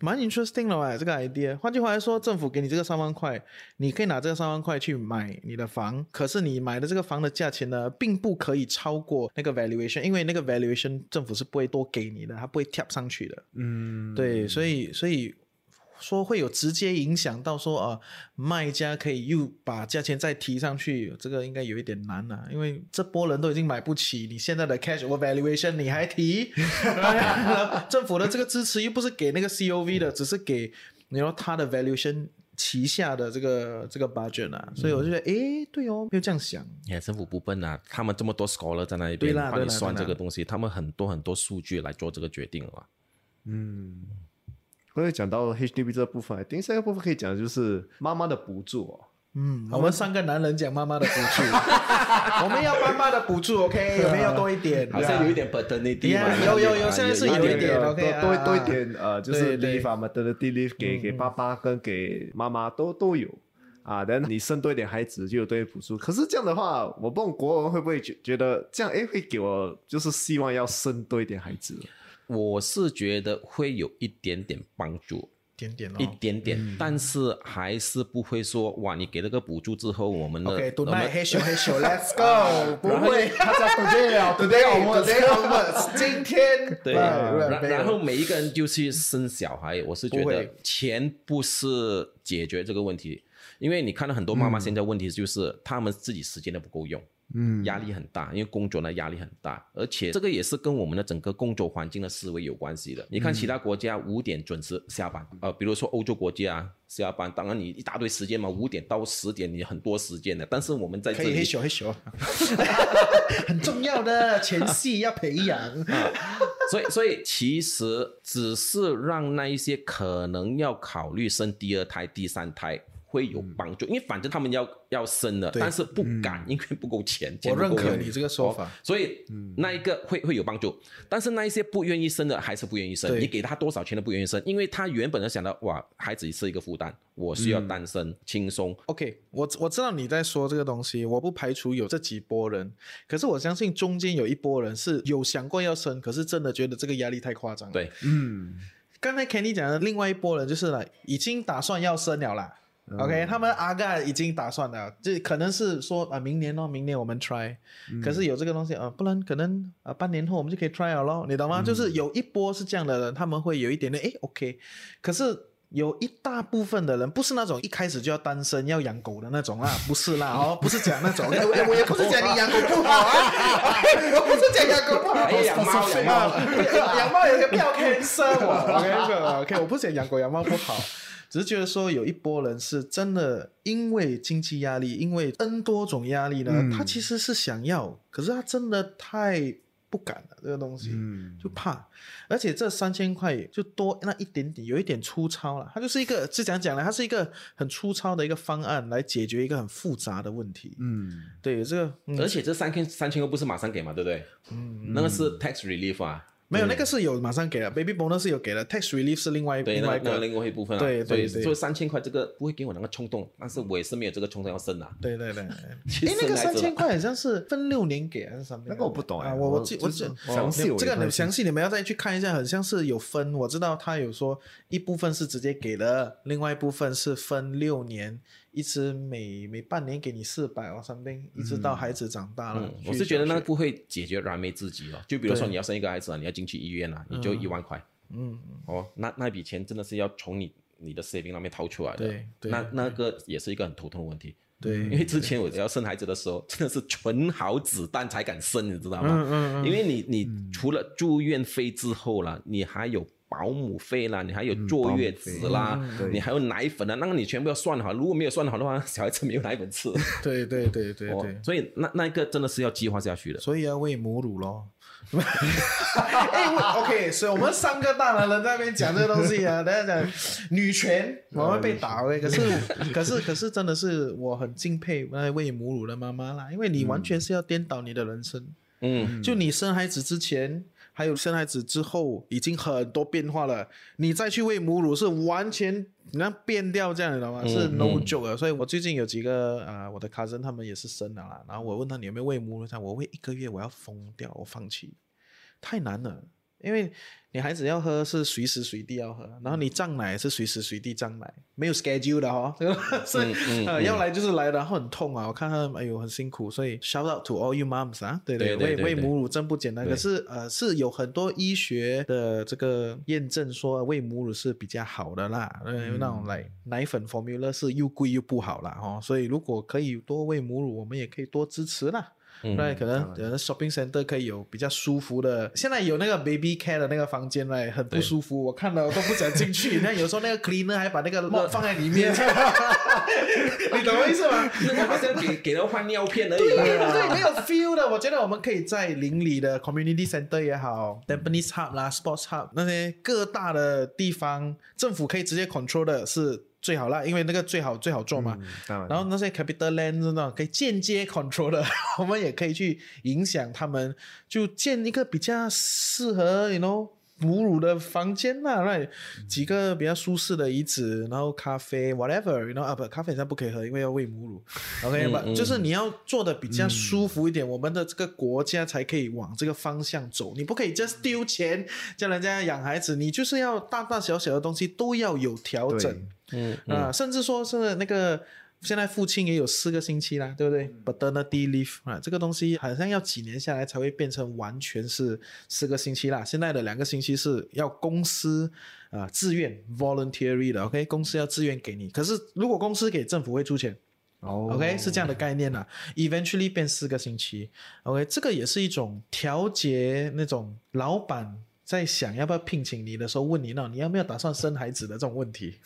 蛮 interesting 的哇，这个 idea。换句话来说，政府给你这个三万块，你可以拿这个三万块去买你的房，可是你买的这个房的价钱呢，并不可以超过那个 valuation，因为那个 valuation 政府是不会多给你的，它不会 tap 上去的。嗯，对，所以所以说会有直接影响到说呃，卖家可以又把价钱再提上去，这个应该有一点难了、因为这波人都已经买不起你现在的 cash over valuation，你还提，政府的这个支持又不是给那个 COV 的，只是给你说他的 valuation 旗下的这个这个 budget 啊，所以我就觉得，诶，对哦，没有这样想。哎，政府不笨啊，他们这么多 scholar 在那一对啦边帮你算这个东西，他们很多很多数据来做这个决定了嘛。或者讲到 HDB 这部分，第三个部分可以讲的就是妈妈的补助哦。嗯，我们三个男人讲妈妈的补助，我们要妈妈的补助，OK？有没有多一点？好像有一点 Yeah，有有有啊现在是有一点多 OK 啊多多一点呃，就是对对 leave 啊，maternity leave 给给爸爸跟给妈妈都都有啊。等你生多一点孩子就有多一点补助。可是这样的话，我不懂国人会不会觉觉得这样哎会给我就是希望要生多一点孩子。我是觉得会有一点点帮助，点点哦一点点，但是还是不会说哇，你给了个补助之后，我们的 OK，我们 tonight 嘿咻嘿咻，Let's go，不会，他叫 today 了 today onwards，today onwards，今天。对然后每一个人就去生小孩，我是觉得钱不是解决这个问题，因为你看到很多妈妈现在问题就是她们自己时间都不够用。嗯，压力很大，因为工作呢压力很大，而且这个也是跟我们的整个工作环境的思维有关系的。你看其他国家五点准时下班，呃，比如说欧洲国家啊下班，当然你一大堆时间嘛，五点到十点你很多时间的，但是我们在这里可以嘿咻嘿咻，很重要的前戏要培养。所以，所以其实只是让那一些可能要考虑生第二胎、第三胎会有帮助，因为反正他们要要生了，但是不敢，因为不够钱。钱我认可你这个说法哦所以那一个会会有帮助，但是那一些不愿意生的还是不愿意生，你给他多少钱都不愿意生，因为他原本就想到哇，孩子是一个负担，我需要单身、轻松。OK，我我知道你在说这个东西，我不排除有这几波人，可是我相信中间有一波人是有想过要生，可是真的觉得这个压力太夸张了。对，刚才 Kenny 讲的另外一波人就是了已经打算要生了啦，OK，他们阿盖已经打算了，这可能是说啊、明年哦，明年我们 try，、可是有这个东西啊、呃不然可能啊、半年后我们就可以 try 了咯，你懂吗？就是有一波是这样的人，他们会有一点点诶 OK，可是。有一大部分的人不是那种一开始就要单身要养狗的那种啦，不是啦，哦，不是讲那种，我我也不是讲你养狗不好啊，我不是讲养狗不好，哎养猫养猫养猫有些不要 cancer 我，OK OK，我不是讲养狗养猫不好，只是觉得说有一波人是真的因为经济压力，因为 N 多种压力呢，他其实是想要，可是他真的太不敢了，这个东西，就怕，而且这三千块就多那一点点，有一点粗糙了，它就是一个是讲讲了，它是一个很粗糙的一个方案来解决一个很复杂的问题，嗯，对，这个、嗯、而且这三千三千个不是马上给嘛，对不对？嗯，那个是 tax relief 啊，没有那个是有马上给了，baby bonus 是有给了，tax relief 是另外另外一个，另外一部分啊，对对对。所以三千块这个不会给我那个冲动，但是我也是没有这个冲动要生啊。对对对，其哎，那个三千块好像是分六年给还是什么？那个我不懂哎啊，我我我记我记就是详细这个你详细你们要再去看一下，很像是有分，我知道他有说一部分是直接给了，另外一部分是分六年，一直每每半年给你四百哦，something，一直到孩子长大了嗯，，我是觉得那个不会解决燃眉之急哦。就比如说你要生一个孩子啊，你要进去医院啊，你就一万块，嗯，哦，那那笔钱真的是要从你你的 saving 那边掏出来的。对对那那个也是一个很头痛的问题。对因为之前我要生孩子的时候，真的是存好子弹才敢生，你知道吗？嗯嗯嗯因为你你除了住院费之后啦，你还有保姆费啦，你还有坐月子啦，对你还有奶粉啊，那个你全部要算好。如果没有算好的话，小孩子没有奶粉吃。对对对对哦，所以那那个真的是要计划下去的。所以要喂母乳咯。OK，所以我们三个大男人在那边讲这个东西啊，大家讲女权，我们被打喂。可是，可是，可是，真的是我很敬佩那喂母乳的妈妈啦，因为你完全是要颠倒你的人生。嗯，就你生孩子之前，还有生孩子之后，已经很多变化了。你再去喂母乳是完全你看变掉这样，你知道吗？是 no joke 的。所以我最近有几个啊、呃我的 cousin 他们也是生了啦，然后我问他你有没有喂母乳，他讲我喂一个月我要疯掉，我放弃，太难了。因为你孩子要喝是随时随地要喝，然后你胀奶是随时随地胀奶，没有 schedule 的哦，是、呃要来就是来，然后很痛啊，我看他哎呦很辛苦，所以 shout out to all you moms 啊，对对喂喂母乳真不简单，可是呃是有很多医学的这个验证说喂母乳是比较好的啦，呃那种来奶粉 formula 是又贵又不好啦哦，所以如果可以多喂母乳，我们也可以多支持啦。那可能可能 shopping center 可以有比较舒服的，现在有那个 baby care 的那个房间嘞，很不舒服，我看了我都不想进去。那有时候那个 cleaner 还把那个 mop 放在里面，你懂我意思吗？那个好像给给人换尿片而已对对。对，没有 feel 的。我觉得我们可以在邻里的 community center 也好，Tampines Hub 啦、Sports Hub 那些各大的地方，政府可以直接 control 的是最好啦，因为那个最好最好做嘛。当然，然后那些 capital land 那种可以间接 control 的，我们也可以去影响他们，就建一个比较适合，you know。母乳的房间啦、right？几个比较舒适的椅子，然后咖啡，whatever，you know 啊不，咖啡现在不可以喝，因为要喂母乳。OK 吧、就是你要做的比较舒服一点，我们的这个国家才可以往这个方向走。你不可以 just 丢钱叫人家养孩子，你就是要大大小小的东西都要有调整。嗯啊，甚至说是那个现在父亲也有四个星期啦，对不对？Paternity leave 啊，这个东西好像要几年下来才会变成完全是四个星期啦。现在的两个星期是要公司啊、自愿 voluntary 的，OK，公司要自愿给你。可是如果公司给，政府会出钱。哦 OK，是这样的概念啦。Eventually 变四个星期，OK，这个也是一种调节那种老板在想要不要聘请你的时候问你那你要不要打算生孩子的这种问题。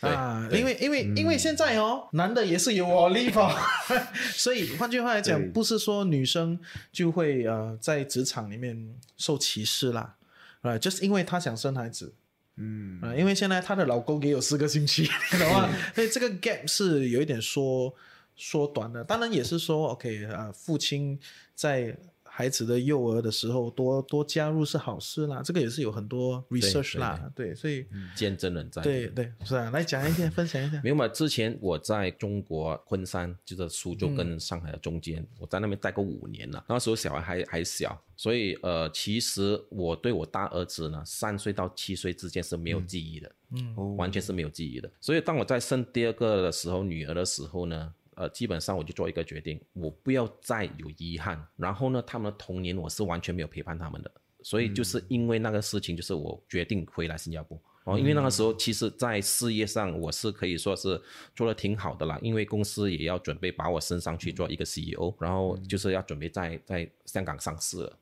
对啊，因为因为因为现在哦，男的也是有哦 所以换句话来讲，不是说女生就会呃在职场里面受歧视啦，啊，就是因为她想生孩子，嗯，啊，因为现在她的老公也有四个星期，的话？所以这个 gap 是有一点缩缩短的。当然也是说，OK，呃，父亲在孩子的幼儿的时候多多加入是好事啦，这个也是有很多 research 对啦，对，所以见证人在。对对是啊，来讲一下，分享一下没。有嘛？之前我在中国昆山，就是苏州跟上海的中间，我在那边待过五年了。那时候小孩还还小，所以呃，其实我对我大儿子呢，三岁到七岁之间是没有记忆的，嗯，完全是没有记忆的。所以当我在生第二个的时候，女儿的时候呢。呃，基本上我就做一个决定，我不要再有遗憾。然后呢，他们的童年我是完全没有陪伴他们的，所以就是因为那个事情，就是我决定回来新加坡。哦，因为那个时候其实，在事业上我是可以说是做的挺好的啦，因为公司也要准备把我升上去做一个 CEO，然后就是要准备在在香港上市了，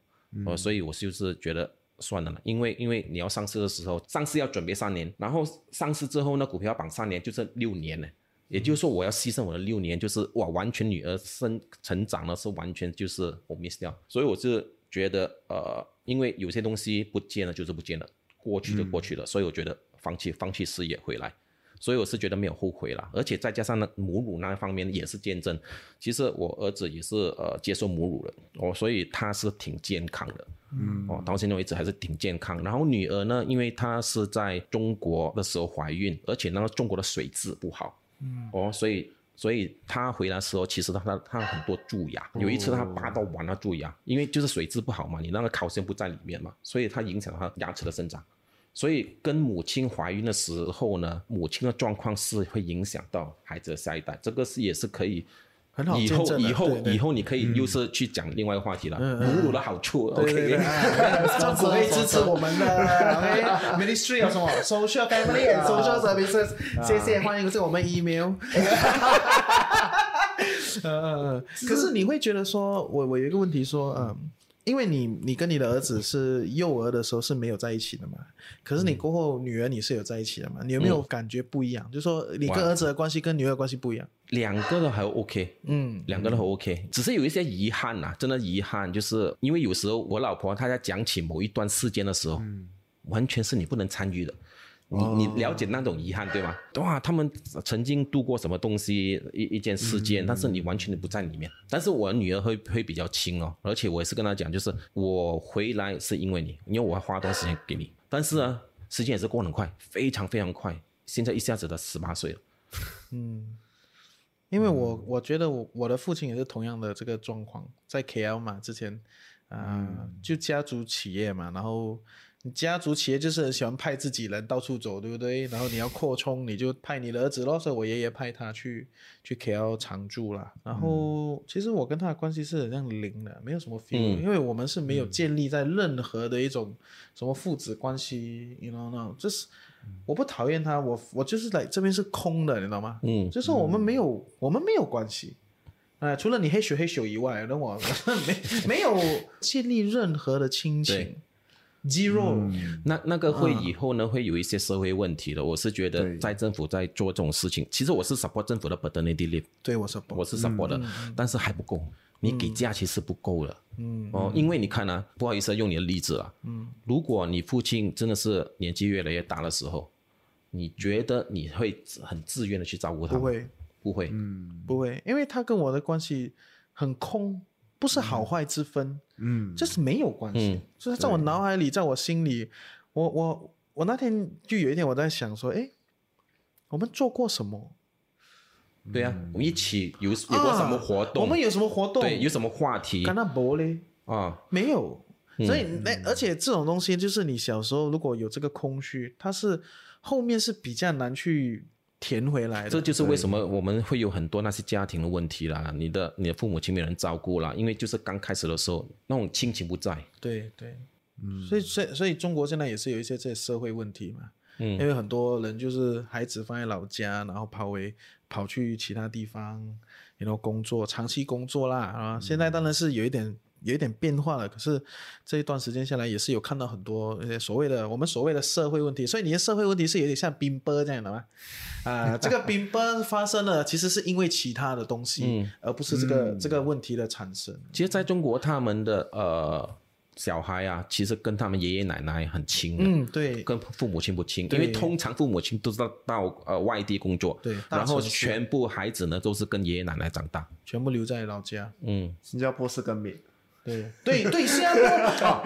哦，所以我就是觉得算了啦，因为因为你要上市的时候，上市要准备三年，然后上市之后呢，股票绑三年就是六年呢。也就是说，我要牺牲我的六年，就是哇，完全女儿生成长呢是完全就是我 miss 掉，所以我是觉得呃，因为有些东西不见了就是不见了，过去就过去了，所以我觉得放弃放弃事业回来，所以我是觉得没有后悔了，而且再加上呢母乳那一方面也是见证，其实我儿子也是呃接受母乳的哦，所以他是挺健康的，嗯哦，到现在为止还是挺健康。然后女儿呢，因为她是在中国的时候怀孕，而且呢中国的水质不好。嗯，哦，所以所以他回来的时候，其实他他他很多蛀牙，有一次他拔到完了蛀牙，因为就是水质不好嘛，你那个烤线不在里面嘛，所以它影响他牙齿的生长。所以跟母亲怀孕的时候呢，母亲的状况是会影响到孩子的下一代，这个是也是可以。很好以后以后以后你可以又是去讲另外一个话题了，母乳的好处。OK，啊政府会支持我们的，OK，Ministry of 什么？Social Family and Social Services，谢谢，欢迎这我们 email。呃，可是你会觉得说，我我有一个问题说，嗯，因为你你跟你的儿子是幼儿的时候是没有在一起的嘛，可是你过后女儿你是有在一起的嘛，你有没有感觉不一样？就说你跟儿子的关系跟女儿的关系不一样？两个都还 OK，嗯，两个都很 OK，只是有一些遗憾呐、真的遗憾，就是因为有时候我老婆她在讲起某一段事件的时候，完全是你不能参与的。你你了解那种遗憾对吗？哇，他们曾经度过什么东西一一件事件，但是你完全不在里面。但是我女儿会会比较轻哦，而且我也是跟她讲，就是我回来是因为你，因为我要花多时间给你。但是呢，时间也是过得很快，非常非常快。现在一下子都十八岁了，因为我我觉得我我的父亲也是同样的这个状况，在 KL 嘛，之前啊、就家族企业嘛，然后你家族企业就是很喜欢派自己人到处走，对不对？然后你要扩充，你就派你的儿子咯，所以我爷爷派他去去 KL 常住啦。然后、其实我跟他的关系是很像零的，没有什么 feel，、嗯因为我们是没有建立在任何的一种什么父子关系，you know no，就是我不讨厌他，我我就是来这边是空的，你知道吗？嗯就是我们没有、我们没有关系。啊、除了你黑咻黑咻以外，那我没 没有建立任何的亲情对，zero，、那那个会以后呢，会有一些社会问题的。我是觉得在政府在做这种事情，其实我是 support 政府的 paternity leave，对我是我是 support 的，但是还不够，你给假期是不够的。嗯，哦，因为你看啊，不好意思，用你的例子啊，嗯，如果你父亲真的是年纪越来越大的时候，你觉得你会很自愿的去照顾他？不会。不会，嗯。不会，因为他跟我的关系很空，不是好坏之分，嗯，这是没有关系，嗯。就是在我脑海里，在我心里，我我我那天就有一天我在想说，哎，我们做过什么？对啊，我们一起有有过什么活动？啊我们有什么活动？对有什么话题干那博嘞？啊？没有。所以而且这种东西，就是你小时候如果有这个空虚，它是后面是比较难去填回来的。这就是为什么我们会有很多那些家庭的问题啦，你的你的父母亲没人照顾啦，因为就是刚开始的时候那种亲情不在，对对，嗯所以所以所以中国现在也是有一些这些社会问题嘛，嗯因为很多人就是孩子放在老家，然后跑回跑去其他地方，然后工作，长期工作啦啊。现在当然是有一点有一点变化了，可是这一段时间下来也是有看到很多所谓的我们所谓的社会问题，所以你的社会问题是有点像冰波这样的吗？啊，这个冰波发生了，其实是因为其他的东西，而不是这个、这个问题的产生。其实在中国他们的呃小孩啊，其实跟他们爷爷奶奶很亲的。嗯，对，跟父母亲不亲，因对为通常父母亲都是到到呃外地工作，对然后全部孩子呢都是跟爷爷奶奶长大，全部留在老家。嗯，新加坡是跟缅对对对，新加坡。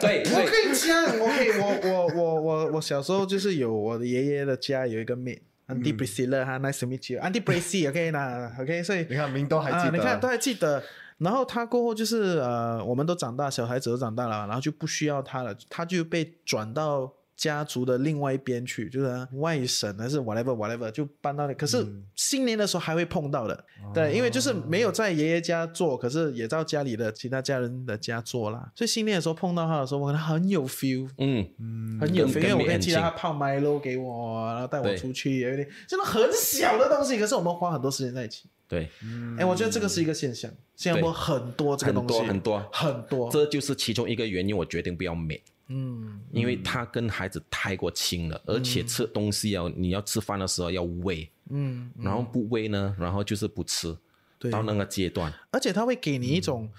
对我对跟你讲，我可以，我我我我我小时候就是有我的爷爷的家有一个 maid。Auntie Priscilla 哈，Nice to meet you，Auntie Prissy，OK 那 OK，所以你看明都还记啊，得，你看都还记得。然后他过后就是呃，我们都长大，小孩子都长大了，然后就不需要他了，他就被转到家族的另外一边去，就是外省还是 whatever whatever，就搬到那。可是新年的时候还会碰到的，对，因为就是没有在爷爷家做，可是也到家里的其他家人的家做啦。所以新年的时候碰到他的时候，我可能很有 feel，嗯，很有 feel，因为我可以记得他泡 Milo 给我，然后带我出去，有点真的很小的东西，可是我们花很多时间在一起。对，哎，我觉得这个是一个现象，新加坡很多这个东西，很多很多。很多。这就是其中一个原因，我决定不要美。嗯，因为他跟孩子太过亲了，而且吃东西啊，你要吃饭的时候要喂，嗯，然后不喂呢，然后就是不吃，对。到那个阶段，而且他会给你一种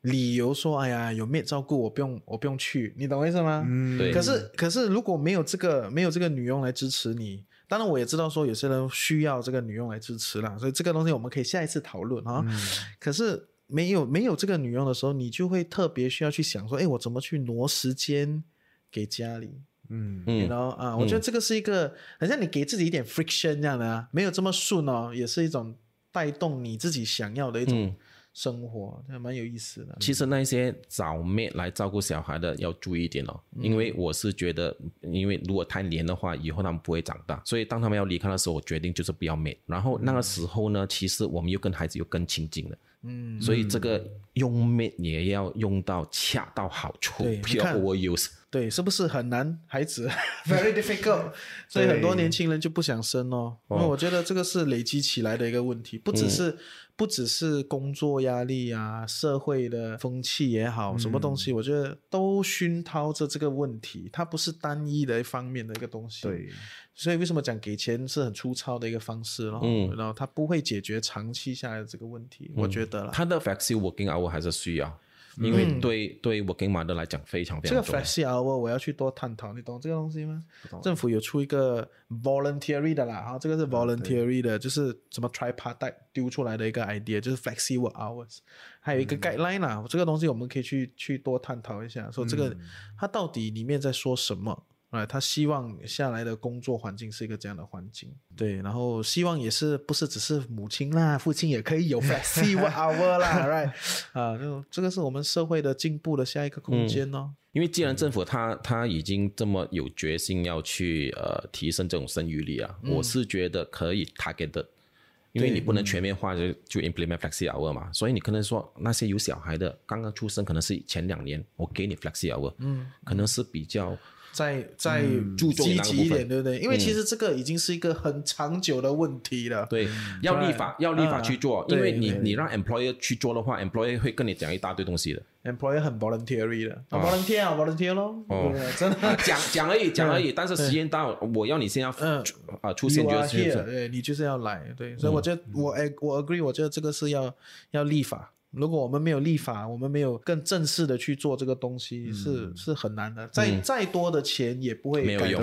理由说，哎呀，有妹照顾，我不用，我不用去，你懂我意思吗？嗯。对。可是，可是如果没有这个，没有这个女佣来支持你，当然我也知道说有些人需要这个女佣来支持啦，所以这个东西我们可以下一次讨论啊。可是没有没有这个女佣的时候，你就会特别需要去想说，哎，我怎么去挪时间给家里？嗯，然嗯，后啊，我觉得这个是一个，很像你给自己一点 friction 这样的啊，没有这么顺哦，也是一种带动你自己想要的一种嗯生活，这蛮有意思的。其实那些找妹来照顾小孩的要注意一点哦，因为我是觉得，因为如果太黏的话，以后他们不会长大，所以当他们要离开的时候，我决定就是不要妹。然后那个时候呢，其实我们又跟孩子又更亲近了。嗯，所以这个用妹也要用到恰到好处。对，是不是很难？孩子 very difficult，所以很多年轻人就不想生哦。因为我觉得这个是累积起来的一个问题，不只是、不只是工作压力啊，社会的风气也好，什么东西，我觉得都熏陶着这个问题，它不是单一的一方面的一个东西。对，所以为什么讲给钱是很粗糙的一个方式咯？嗯然后它不会解决长期下来的这个问题，我觉得啦。他的 flexi working hour 还是需要，因为对、对 working mother 来讲非常非这个常重要。flexi hour 我要去多探讨，你懂这个东西吗？政府有出一个 voluntary 的啦，哈，这个是 voluntary 的，就是什么 tripartite 丢出来的一个 idea，就是 flexi work hours，还有一个 guideline 啦，这个东西我们可以去去多探讨一下，说这个它到底里面在说什么。啊，他希望下来的工作环境是一个这样的环境，对，然后希望也是不是只是母亲啦，父亲也可以有 flexi hour 啦，right？啊，就这个是我们社会的进步的下一个空间哦。因为既然政府他他已经这么有决心要去呃提升这种生育率啊，我是觉得可以 target 的，因为你不能全面化就就 implement flexi hour 嘛，所以你可能说那些有小孩的刚刚出生，可能是前两年我给你 flexi hour，嗯，可能是比较再再注重积极一点，对不对？因为其实这个已经是一个很长久的问题了。对，要立法要立法去做，嗯。因为你你让 employer 去做的话，employer 会跟你讲一大堆东西的。，employer 很 voluntary 的。啊，volunteer 啊，volunteer 咯，哦。真的。讲讲而已，讲而已，但是时间到，我要你先要嗯。啊出现就是对你就是要来，对，所以我觉得我哎，我 agree，我觉得这个是要要立法。如果我们没有立法，我们没有更正式的去做这个东西，是是很难的。再再多的钱也不会没有用。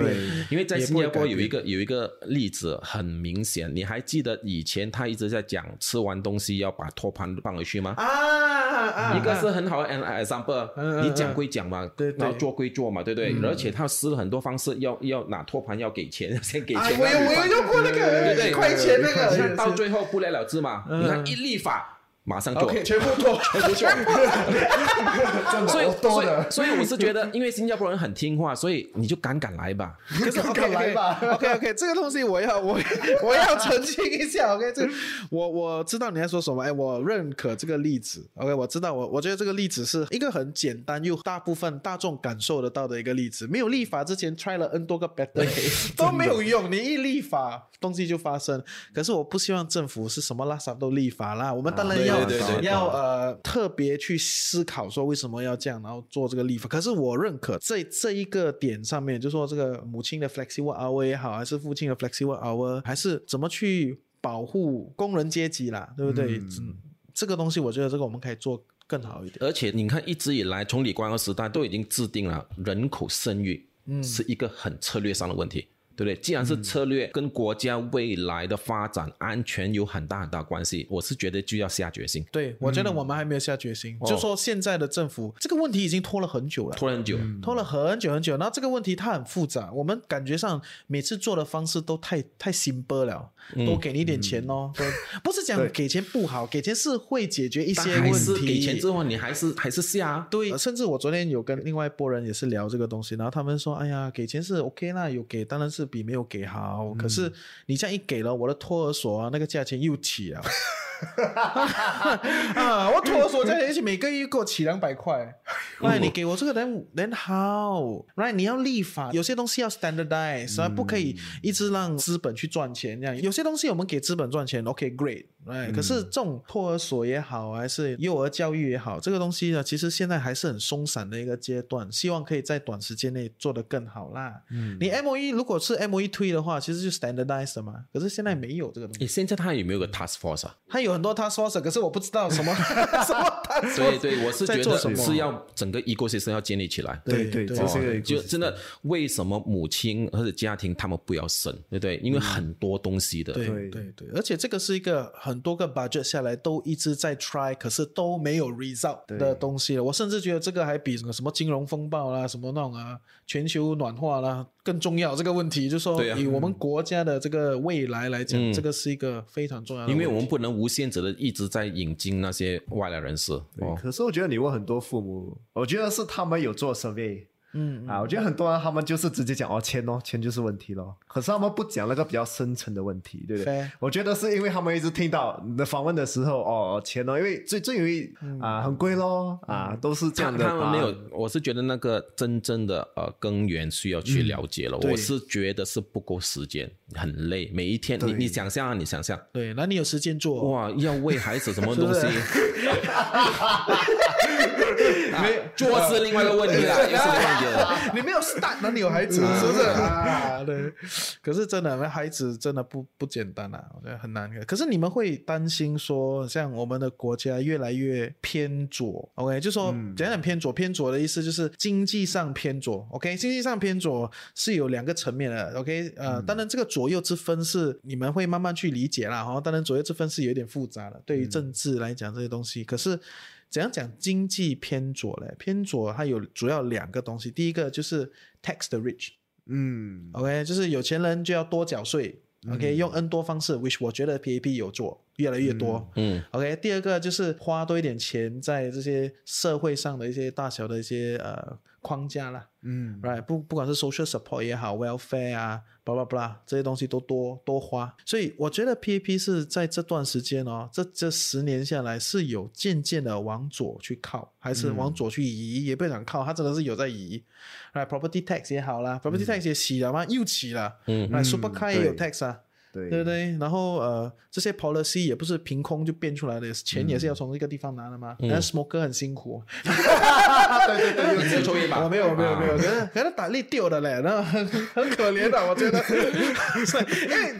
因为在新加坡有一个有一个例子很明显，你还记得以前他一直在讲吃完东西要把托盘放回去吗？啊啊，一个是啊很好的 example，、嗯嗯你讲归讲嘛，对对。然后做归做嘛，对不对？而且他试了很多方式，要要拿托盘要给钱，先给钱。哎，我有我有用过那个对一块钱那个，看到最后不了了之嘛。嗯。你看一立法马上就 OK，全部做，全部做。所以多的所以所以我是觉得，因为新加坡人很听话，所以你就敢敢来吧。可是 OK 来吧 OK OK，这个东西我要我 我要澄清一下。OK，这个我我知道你在说什么，哎，我认可这个例子。OK，我知道我我觉得这个例子是一个很简单又大部分大众感受得到的一个例子。没有立法之前 try 了 N 多个 better 都没有用，你一立法东西就发生。可是我不希望政府是什么垃圾都立法啦，我们当然要、对对对要呃特别去思考说为什么要这样，然后做这个立法。可是我认可在这一个点上面，就说这个母亲的 flexible hour 也好，还是父亲的 flexible hour，还是怎么去保护工人阶级啦，对不对？嗯，这个东西我觉得这个我们可以做更好一点。而且你看，一直以来从李光耀时代都已经制定了人口生育是一个很策略上的问题。对不对？既然是策略，跟国家未来的发展、安全有很大很大关系，我是觉得就要下决心。对，我觉得我们还没有下决心，就说现在的政府这个问题已经拖了很久了，拖了很久，拖了很久很久。然后这个问题它很复杂，我们感觉上每次做的方式都太太 simple 了，多给你一点钱哦，都 不是讲给钱不好，给钱是会解决一些问题。给钱之后，你还是还是下啊。对，甚至我昨天有跟另外一拨人也是聊这个东西，然后他们说：“哎呀，给钱是 OK 啦，有给当然是比没有给好。可是你这样一给了，我的托儿所啊，那个价钱又起了。啊，我托儿所价钱一起每个月给我起两百块。那，你给我这个人人好，right？你要立法，有些东西要 standardize，啊，不可以一直让资本去赚钱这样。有些东西我们给资本赚钱，OK，great。哎，可是这种托儿所也好，还是幼儿教育也好，这个东西呢，其实现在还是很松散的一个阶段，希望可以在短时间内做得更好啦。嗯，你 M O E 如果是 M O E 推的话，其实就 standardize 的嘛，可是现在没有这个东西。诶，现在他有没有个 task force 啊？他有很多 task force，可是我不知道什么 什么 task force 对对，我是觉得什么是要整个 ecosystem 要建立起来。对对，对这是个就真的，为什么母亲或者家庭他们不要生，对不对？因为很多东西的，对对对对，而且这个是一个很多个 budget 下来都一直在 try，可是都没有 result 的东西了。我甚至觉得这个还比什么什么金融风暴啦、什么那种啊全球暖化啦更重要。这个问题就是说，以我们国家的这个未来来讲，嗯这个是一个非常重要的问题。因为我们不能无限制的一直在引进那些外来人士。哦，可是我觉得你问很多父母，我觉得是他们有做 survey。嗯啊，我觉得很多人他们就是直接讲哦，钱哦，钱就是问题咯。可是他们不讲那个比较深层的问题，对不对我觉得是因为他们一直听到你的访问的时候，哦，钱哦，因为最最容易啊，很贵咯，啊，都是这样的。他们没有，我是觉得那个真正的呃根源需要去了解了。我是觉得是不够时间，很累，每一天你你想象啊，你想象，对，那你有时间做？哇，要喂孩子什么东西？没做 是另外一个问题啦，又是另外 你没有 start，那你有孩子是不是啊？对，可是真的，那孩子真的不不简单啊，我觉得很难的。可是你们会担心说，像我们的国家越来越偏左，OK？就说讲讲偏左，偏左的意思就是经济上偏左，OK？经济上偏左是有两个层面的，OK？呃，当然这个左右之分是你们会慢慢去理解啦，哈。当然左右之分是有点复杂的，对于政治来讲这些东西，可是。怎样讲经济偏左嘞？偏左它有主要两个东西，第一个就是 tax the rich，嗯 OK，就是有钱人就要多缴税。OK，用 N 多方式，which 我觉得 PAP 有做越来越多。嗯，OK，第二个就是花多一点钱在这些社会上的一些大小的一些呃框架啦。嗯，right，不不管是 social support 也好，welfare 啊，blah blah blah 这些东西都多多花，所以我觉得 PAP 是在这段时间哦，这这十年下来是有渐渐的往左去靠，还是往左去移，也不要讲靠，它真的是有在移。right property tax 也好啦，property tax 也起了吗，又起了，嗯，right super car 也有 tax 啊。对对不对？然后呃，这些 policy 也不是凭空就变出来的，钱也是要从一个地方拿的嘛。但是 smoker 很辛苦，对对对，有抽烟吧？我没有没有啊没有，可是可是打力掉的嘞，那很很可怜的，我觉得，是因为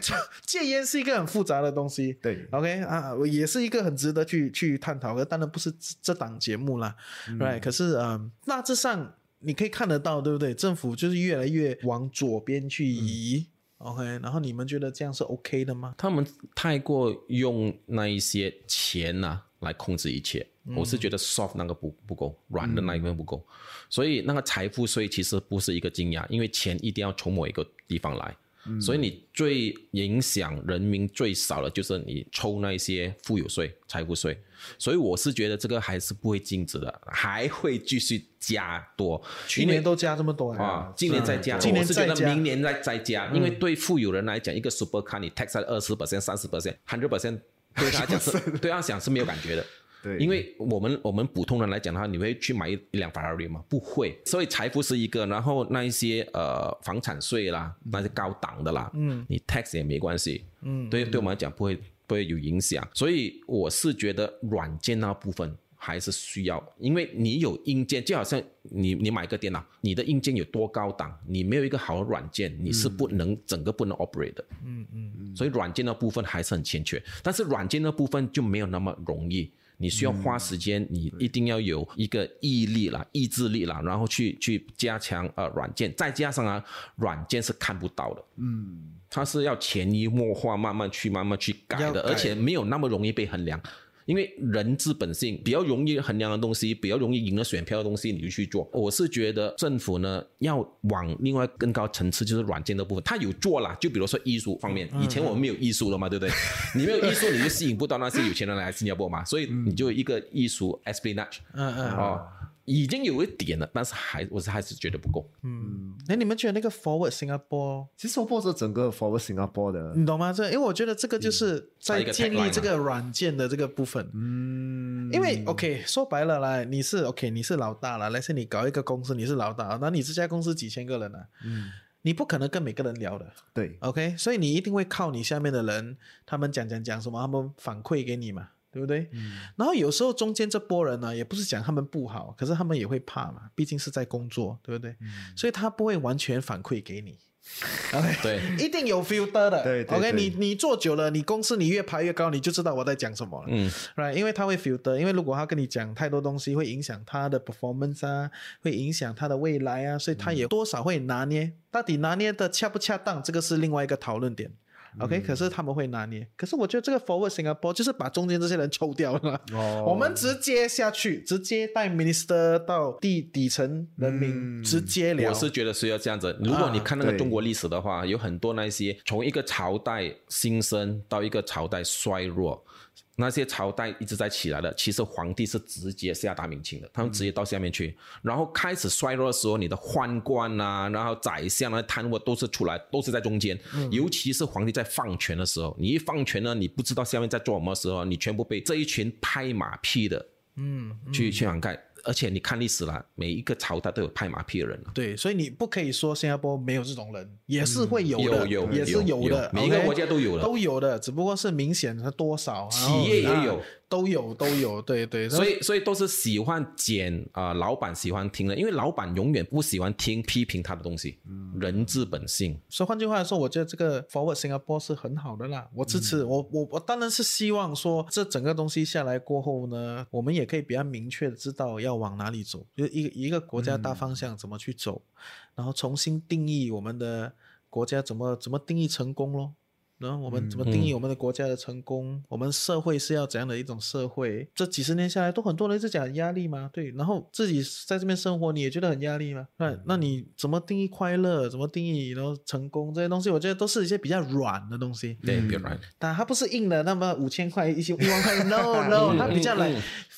戒烟是一个很复杂的东西。对，OK 啊，也是一个很值得去去探讨的，当然不是这这档节目啦、r i g h t 可是嗯，大致上你可以看得到，对不对？政府就是越来越往左边去移。OK，然后你们觉得这样是 OK 的吗？他们太过用那一些钱呐、来控制一切，我是觉得 soft 那个不不够，软的那一部分不够，所以那个财富税其实不是一个惊讶，因为钱一定要从某一个地方来。所以你最影响人民最少的就是你抽那一些富有税、财富税，所以我是觉得这个还是不会禁止的，还会继续加多。去年都加这么多啊，今年再加，今年觉得明年再再加，因为对富有人来讲，一个 super car 你 tax 在二十 percent、三十 percent、hundred percent，对他来讲是 对他讲是没有感觉的。对因为我们我们普通人来讲的话，你会去买一辆法拉利吗？不会。所以财富是一个，然后那一些呃房产税啦，那些高档的啦，嗯，你 tax 也没关系，嗯，对，对我们来讲不会不会有影响。所以我是觉得软件那部分。还是需要，因为你有硬件，就好像你你买个电脑，你的硬件有多高档，你没有一个好的软件，你是不能、整个不能 operate 的。嗯嗯嗯。所以软件的部分还是很欠缺，但是软件的部分就没有那么容易。你需要花时间，你一定要有一个毅力啦、意志力啦，然后去去加强呃软件，再加上啊，软件是看不到的，嗯，它是要潜移默化，慢慢去慢慢去改的，改。而且没有那么容易被衡量。因为人之本性比较容易衡量的东西，比较容易赢了选票的东西，你就去做。我是觉得政府呢要往另外更高层次，就是软件的部分，它有做啦。就比如说艺术方面，以前我们没有艺术了嘛，对不对？你没有艺术，你就吸引不到那些有钱人来新加坡嘛，所以你就一个艺术 espionage，嗯嗯。哦，已经有一点了，但是还我是还是觉得不够。嗯那你们觉得那个 Forward Singapore，其实我不是整个 Forward Singapore 的，你懂吗？这因为我觉得这个就是在建立这个软件的这个部分。嗯，因为 OK 说白了啦，你是 OK 你是老大了，来是你搞一个公司，你是老大，那你这家公司几千个人呢、嗯，你不可能跟每个人聊的。对，OK，所以你一定会靠你下面的人，他们讲讲讲什么，他们反馈给你嘛，对不对？然后有时候中间这波人呢，也不是讲他们不好，可是他们也会怕嘛，毕竟是在工作，对不对？所以他不会完全反馈给你。OK，对，一定有 filter 的。对对 OK，你你做久了，你公司你越爬越高，你就知道我在讲什么了。嗯，right，因为他会 filter，因为如果他跟你讲太多东西，会影响他的 performance 啊，会影响他的未来啊，所以他也多少会拿捏，到底拿捏的恰不恰当，这个是另外一个讨论点。OK，、可是他们会拿捏，可是我觉得这个 Forward Singapore 就是把中间这些人抽掉了，哦。我们直接下去，直接带 Minister 到地底层人民、直接聊。我是觉得是要这样子。如果你看那个中国历史的话，有很多那些从一个朝代兴盛到一个朝代衰弱，那些朝代一直在起来的，其实皇帝是直接下达明令的，他们直接到下面去。然后开始衰弱的时候，你的宦官啊，然后宰相啊、贪污都是出来，都是在中间。尤其是皇帝在放权的时候，你一放权呢，你不知道下面在做什么时候，你全部被这一群拍马屁的，嗯，去去涵盖。而且你看历史啦，每一个朝代都有拍马屁的人啊。对，所以你不可以说新加坡没有这种人，也是会有的，嗯有有也是有的，每一个国家都有的。都有的，只不过是明显的多少，企业也有都有都有，对对，所以，所以都是喜欢捡啊、老板喜欢听的，因为老板永远不喜欢听批评他的东西，嗯人之本性。所以换句话来说，我觉得这个 Forward Singapore 是很好的啦，我支持。嗯我我我当然是希望说，这整个东西下来过后呢，我们也可以比较明确的知道要往哪里走，就是一个一个国家大方向怎么去走，然后重新定义我们的国家怎么怎么定义成功咯。然后我们怎么定义我们的国家的成功？我们社会是要怎样的一种社会？这几十年下来，都很多人一直讲压力嘛，对。然后自己在这边生活，你也觉得很压力吗？那那你怎么定义快乐？怎么定义然后成功这些东西？我觉得都是一些比较软的东西。对，比较软但它不是硬的，那么五千块、一千、一万块，no no，它比较来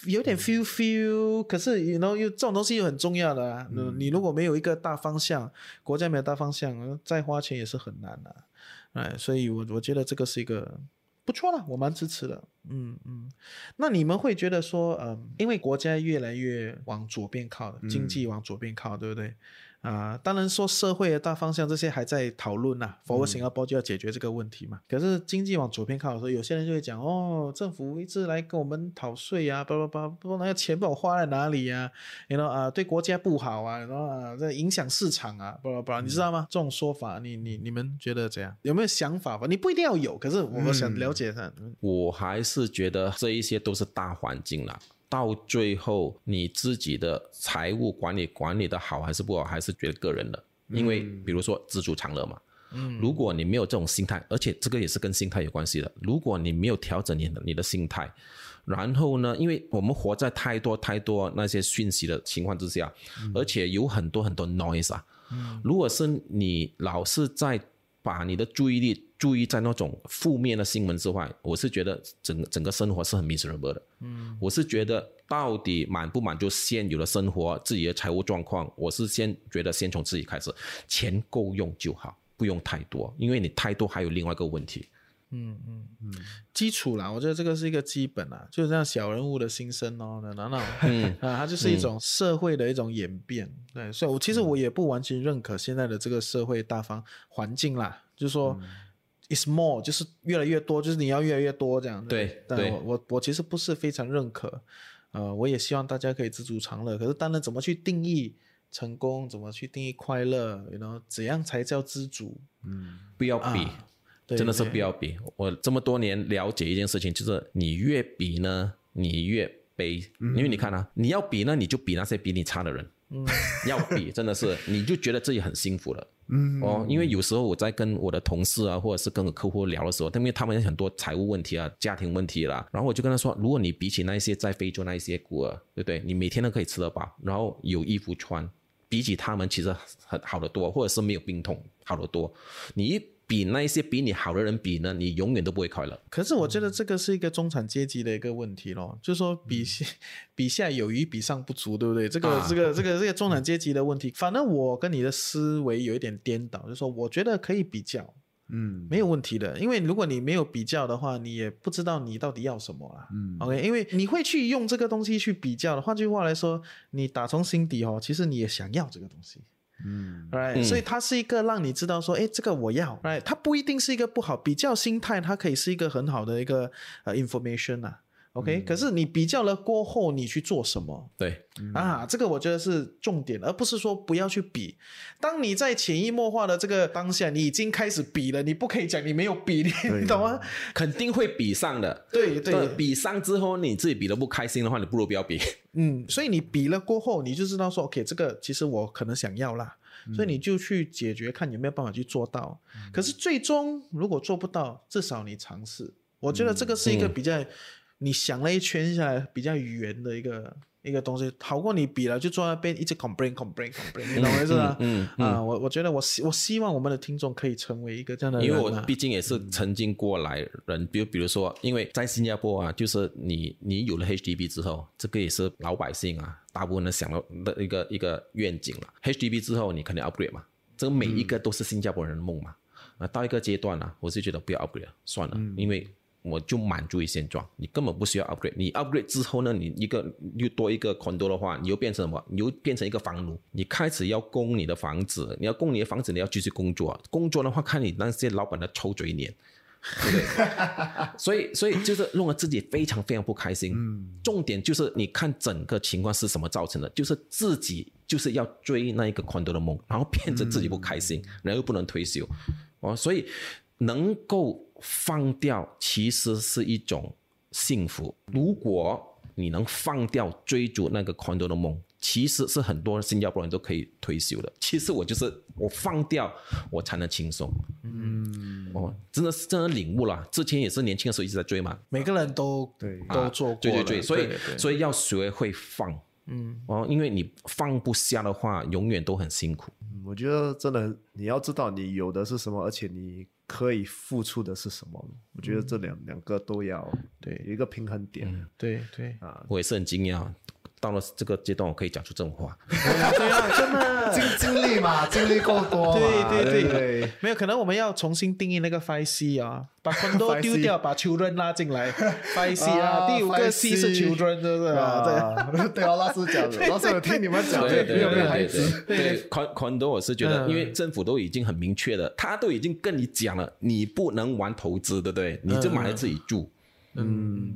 有点 feel feel，可是 you know 又这种东西又很重要的啊。嗯你如果没有一个大方向，国家没有大方向，呃再花钱也是很难的、哎，所以我我觉得这个是一个不错了，我蛮支持的。嗯嗯，那你们会觉得说，嗯，因为国家越来越往左边靠，经济往左边靠，对不对？啊、当然说社会的大方向这些还在讨论呐、Forward Singapore 就要解决这个问题嘛。可是经济往左边靠的时候，有些人就会讲哦，政府一直来跟我们讨税啊，叭叭叭，不那个钱不知道花在哪里呀、你 you know 啊，对国家不好啊，然后啊，这影响市场啊，叭叭叭，你知道吗？这种说法，你你你们觉得怎样？有没有想法吧？你不一定要有，可是我想了解一下。嗯我还是觉得这一些都是大环境啦。到最后，你自己的财务管理管理的好还是不好，还是觉得个人的。因为比如说知足常乐嘛，嗯，如果你没有这种心态，而且这个也是跟心态有关系的。如果你没有调整你的你的心态，然后呢，因为我们活在太多太多那些讯息的情况之下，而且有很多很多 noise 啊。如果是你老是在把你的注意力注意在那种负面的新闻之外，我是觉得整整个生活是很 miserable 的。嗯，我是觉得到底满不满足现有的生活、自己的财务状况，我是先觉得先从自己开始，钱够用就好，不用太多，因为你太多还有另外一个问题。基础啦，我觉得这个是一个基本啦，就是这样小人物的心声哦，那那那嗯 啊，它就是一种社会的一种演变。对，所以我其实我也不完全认可现在的这个社会大方环境啦，就是说。It's more，就是越来越多，就是你要越来越多这样。对对但我我我其实不是非常认可，呃，我也希望大家可以知足常乐。可是当然，怎么去定义成功，怎么去定义快乐，然后怎样才叫知足？嗯不要比，对真的是不要比。我这么多年了解一件事情，就是你越比呢，你越悲，因为你看啊，你要比呢，你就比那些比你差的人。嗯，要比真的是，你就觉得自己很幸福了。嗯，哦，因为有时候我在跟我的同事啊，或者是跟我客户聊的时候，因为他们很多财务问题啊、家庭问题啦，然后我就跟他说，如果你比起那一些在非洲那一些孤儿，对不对？你每天都可以吃得饱，然后有衣服穿，比起他们其实很好得多，或者是没有病痛好得多。你一比那一些比你好的人比呢，你永远都不会快乐。可是我觉得这个是一个中产阶级的一个问题咯，就是说比下 比下有余，比上不足，对不对？这个、啊这个这个这个中产阶级的问题，反正我跟你的思维有一点颠倒，就是说我觉得可以比较，嗯没有问题的，因为如果你没有比较的话，你也不知道你到底要什么啦。嗯 OK，因为你会去用这个东西去比较的，换句话来说，你打从心底哦，其实你也想要这个东西。嗯 right？、嗯所以它是一个让你知道说，哎，这个我要，right？它不一定是一个不好比较心态，它可以是一个很好的一个呃 information 啊。OK，、可是你比较了过后，你去做什么？对，啊，这个我觉得是重点，而不是说不要去比。当你在潜移默化的这个当下，你已经开始比了，你不可以讲你没有比，你 你懂吗？肯定会比上的。对对比上之后你自己比的不开心的话，你不如不要比。嗯，所以你比了过后，你就知道说，OK，这个其实我可能想要啦，所以你就去解决，看有没有办法去做到。可是最终如果做不到，至少你尝试。我觉得这个是一个比较，你想了一圈下来比较圆的一个一个东西，好过你比了就坐在那边一直 complain complain complain，你懂我意思吗？嗯啊，我我觉得我希我希望我们的听众可以成为一个这样的人因啊，为我毕竟也是曾经过来人，比如比如说，因为在新加坡啊，就是你你有了 HDB 之后，这个也是老百姓啊，大部分人想到的一个一个愿景了。HDB 之后，你肯定 upgrade 嘛，这个每一个都是新加坡人的梦嘛。啊，到一个阶段啊，我是觉得不要 upgrade 了算了，因为我就满足于现状，你根本不需要 upgrade。你 upgrade 之后呢，你一个又多一个 condo 的话，你又变成什么？你又变成一个房奴，你开始要供你的房子，你要供你的房子，你要继续工作。工作的话，看你那些老板的臭嘴脸，对不对？所以，所以就是弄得自己非常非常不开心。重点就是你看整个情况是什么造成的，就是自己就是要追那一个 condo 的梦，然后变成自己不开心，然后又不能退休，哦，所以能够放掉其实是一种幸福。如果你能放掉追逐那个 condo 的梦，其实是很多新加坡人都可以退休的。其实我就是我放掉，我才能轻松。嗯，哦，真的是真的领悟了。之前也是年轻的时候一直在追嘛，每个人都对都做过了，对对对，所以对对所以要学会放。嗯，哦，因为你放不下的话，永远都很辛苦。我觉得真的你要知道你有的是什么，而且你可以付出的是什么。我觉得这两两个都要对有一个平衡点。对对啊我也是很惊讶，到了这个阶段，我可以讲出这种话。对啊，真的。经经历嘛，经历够多，对对对对没有可能我们要重新定义那个 five C 啊，把 condo 丢掉，把 children 拉进来，five C 啊，第五个 C 是 children，对不对啊？对啊。对啊，老师讲的，老师有听你们讲，对对没有没有对对孩子，对对，con condo 我是觉得，因为政府都已经很明确了，他都已经跟你讲了，你不能玩投资，对不对？你就买来自己住。嗯，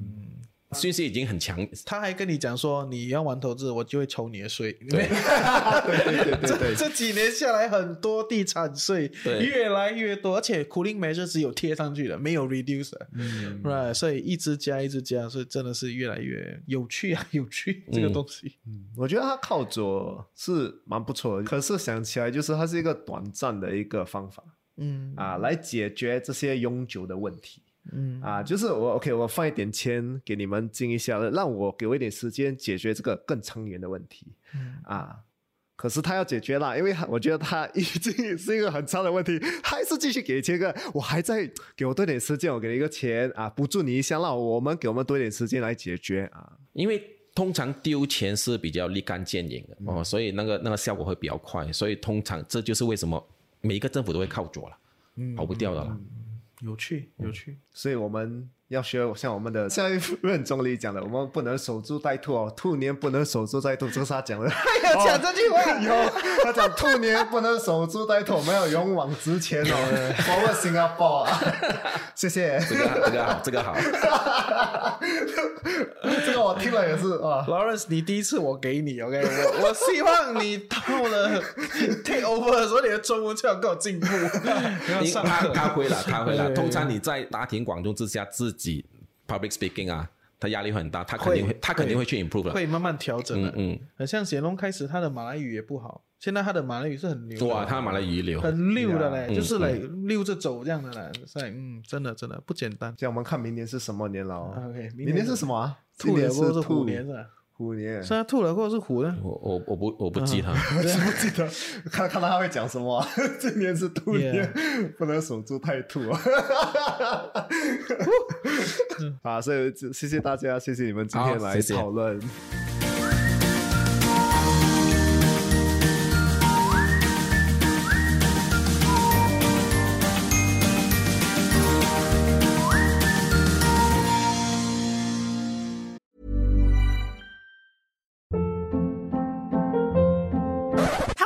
讯息已经很强，他还跟你讲说，你要玩投资，我就会抽你的税。对 对对对对这几年下来，很多地产税越来越多，而且 cooling measure 只有贴上去的，没有 reduce 的。嗯，right，所以一直加一直加，所以真的是越来越有趣啊，有趣这个东西。我觉得他靠左是蛮不错的，可是想起来就是它是一个短暂的一个方法嗯啊，来解决这些永久的问题。嗯啊，就是我 OK，我放一点钱给你们进一下，让我给我一点时间解决这个更长远的问题。嗯啊，可是他要解决了，因为他我觉得他已经是一个很长的问题，还是继续给钱个，我还在给我多点时间，我给你一个钱啊，补助你一下，让我们给我们多一点时间来解决啊。因为通常丢钱是比较立竿见影的哦，所以那个那个效果会比较快，所以通常这就是为什么每一个政府都会靠左了，跑不掉的了。有趣，有趣。所以我们要学像我们的下一任总理讲的，我们不能守株待兔哦，兔年不能守株待兔，这是他讲的。要讲这句话，有他讲兔年不能守株待兔，我们要勇往直前哦，Forward Singapore 啊！谢谢，这个这个好，这个好。这个我听了也是啊。Lawrence，你第一次我给你，OK，我我希望你到了 take over 的时候，你的中文最好跟我进步。他他会了，他会了。通常你在大庭广众之下自己 public speaking 啊，他压力会很大，他肯定会，他肯定会去 improve 的。会慢慢调整的。嗯嗯很像显龙开始他的马来语也不好，现在他的马来语是很牛的。哇，他马来语流，很溜的嘞，嗯就是来溜着走这样的嘞，所以嗯，真的真的不简单。这样我们看明年是什么年了哦 OK，明明年是什么啊？兔年是兔年是吧？虎年，虽然兔了或者是虎呢？我我我不我不记他。我不记得，看看到他会讲什么啊。今年是兔年 Yeah 不能守株太兔啊。啊，所以谢谢大家，谢谢你们今天来好谢谢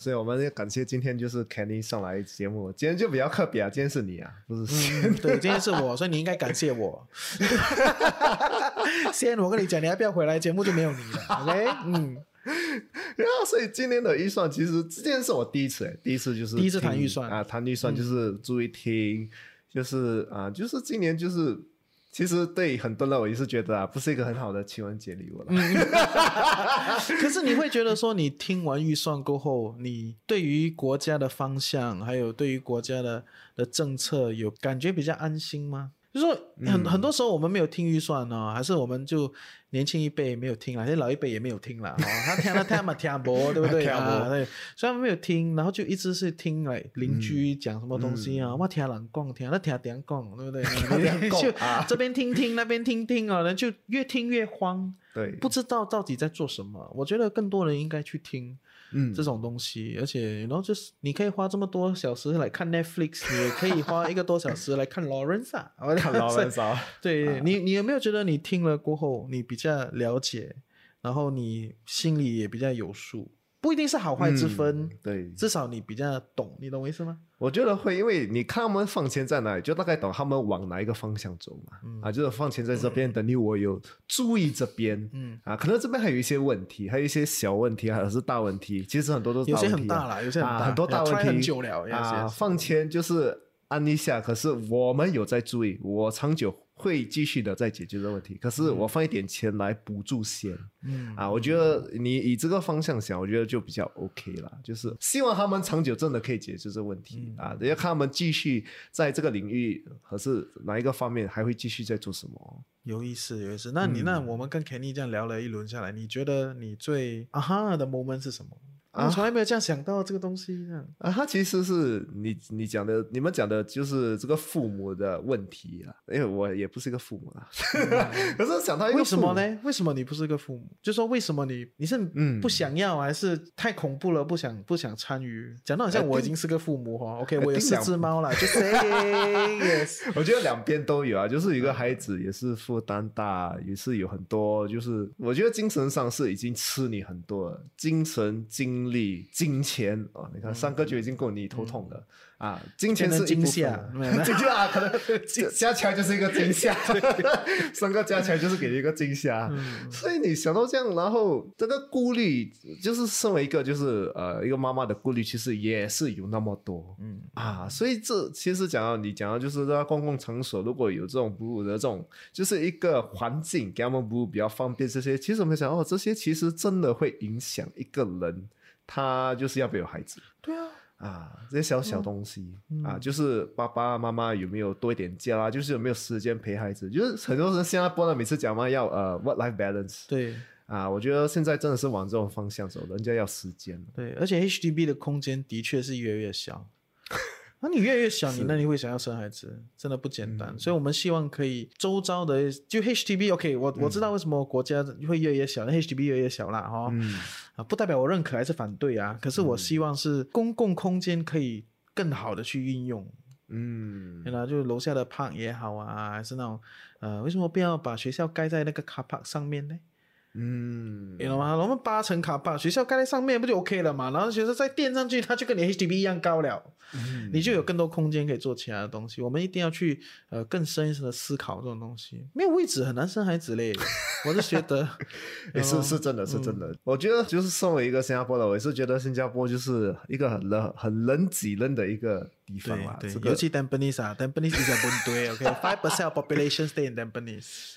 所以我们要感谢今天就是 Kenny 上来节目，今天就比较特别啊，今天是你啊，不是对，今天是我，所以你应该感谢我。先，我跟你讲，你要不要回来，节目就没有你了。OK，嗯，然后，所以今年的预算其实这件是我第一次，哎，第一次就是第一次谈听预算嗯啊，谈预算就是注意听，就是啊，就是今年就是。其实对很多人我也是觉得啊，不是一个很好的情人节礼物了。可是你会觉得说，你听完预算过后，你对于国家的方向，还有对于国家的的政策，有感觉比较安心吗？就是说很、很多时候我们没有听预算呢、还是我们就年轻一辈没有听啦，现在老一辈也没有听啦，哦，他听了听嘛听不，对不对 啊？对，所以他们没有听，然后就一直是听来邻居讲什么东西啊，我听人讲，听那听别人讲，对不对？就啊这边听听，那边听听啊，然后就越听越慌。对，不知道到底在做什么。我觉得更多人应该去听嗯这种东西，而且然后就是你可以花这么多小时来看 Netflix，你也可以花一个多小时来看 Lawrence 啊，看老人少，对你，你有没有觉得你听了过后，你比较了解，然后你心里也比较有数？不一定是好坏之分，嗯对至少你比较懂，你懂我意思吗？我觉得会，因为你看他们放钱在哪里，就大概懂他们往哪一个方向走嘛。嗯啊，就是放钱在这边，等于我有注意这边，嗯啊，可能这边还有一些问题，还有一些小问题，还有是大问题。其实很多都是有些大问题啊很大了有些很大啊很多大问题很久了，yes，啊。放钱就是按一下，可是我们有在注意，我长久会继续的在解决这个问题。可是我放一点钱来补助先，嗯啊，我觉得你以这个方向想，我觉得就比较 OK 了。就是希望他们长久真的可以解决这个问题、嗯啊，要看他们继续在这个领域，可是哪一个方面还会继续在做什么。有意思，有意思。那你、那我们跟 Kenny 这样聊了一轮下来，你觉得你最啊哈的 moment 是什么？啊我从来没有这样想到这个东西，这样。啊，他其实是你你讲的，你们讲的就是这个父母的问题啊，因为我也不是一个父母啊，可是想到一个？为什么呢？为什么你不是一个父母？就说为什么你你是嗯不想要，还是太恐怖了，不想不想参与？讲到好像呃我已经是个父母哈。OK，我有四只猫了，就 say yes。我觉得两边都有啊，就是一个孩子也是负担大，也是有很多，就是我觉得精神上是已经吃你很多了，精神、精力、金钱啊、你看三个就已经够你头痛了、啊，金钱是惊吓啊没有没有。惊吓可能加起来就是一个惊吓，三个加起来就是给你一个惊吓，所以你想到这样，然后这个顾虑，就是身为一个就是呃一个妈妈的顾虑，其实也是有那么多，嗯。啊，所以这其实讲到你讲到就是在公共场所如果有这种哺乳的这种，就是一个环境给他们哺乳比较方便，这些其实我们想哦，这些其实真的会影响一个人，他就是要不要有孩子。对啊，啊，这些小小东西、啊，就是爸爸妈妈有没有多一点假啊？就是有没有时间陪孩子？就是很多人现在播的每次讲嘛，要呃 work life balance 对啊，我觉得现在真的是往这种方向走，人家要时间。对，而且 HDB 的空间的确是越来越小。那你越来越小，你那你会想要生孩子，真的不简单。所以我们希望可以周遭的就 HTB OK，我我知道为什么国家会越来越小，那，HTB 越来越小啦哈。啊，不代表我认可还是反对啊。可是我希望是公共空间可以更好的去运用，嗯，对啦，就楼下的 park 也好啊，还是那种呃，为什么不要把学校盖在那个 car park 上面呢？嗯，你懂吗？我们八层卡帕，学校盖在上面不就 OK 了嘛？然后学校再垫上去，它就跟你 HDB 一样高了，你就有更多空间可以做其他的东西。我们一定要去呃更深一层的思考这种东西，没有位置很难生孩子嘞。我是觉得 也是是真的是真的。我觉得就是身为一个新加坡的，我也是觉得新加坡就是一个很人很人挤人的一个地方对啦。对这，个尤其 Tampines 啊，Tampines is a 本堆，OK，five percent population stay in Tampines。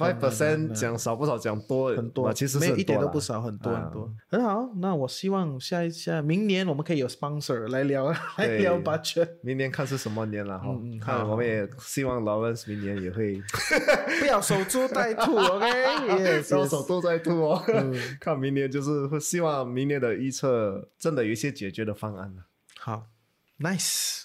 Five percent 讲少不少，讲多很多，其实是没有一点都不少，很多啊很多，很好。那我希望下一下明年我们可以有 sponsor 来聊 来对聊 budget，明年看是什么年了哈嗯嗯，看我们也希望 Lawrence 明年也会 不要守株待兔，OK？双手都在兔哦。看明年就是会希望明年的预测真的有一些解决的方案了。好，nice。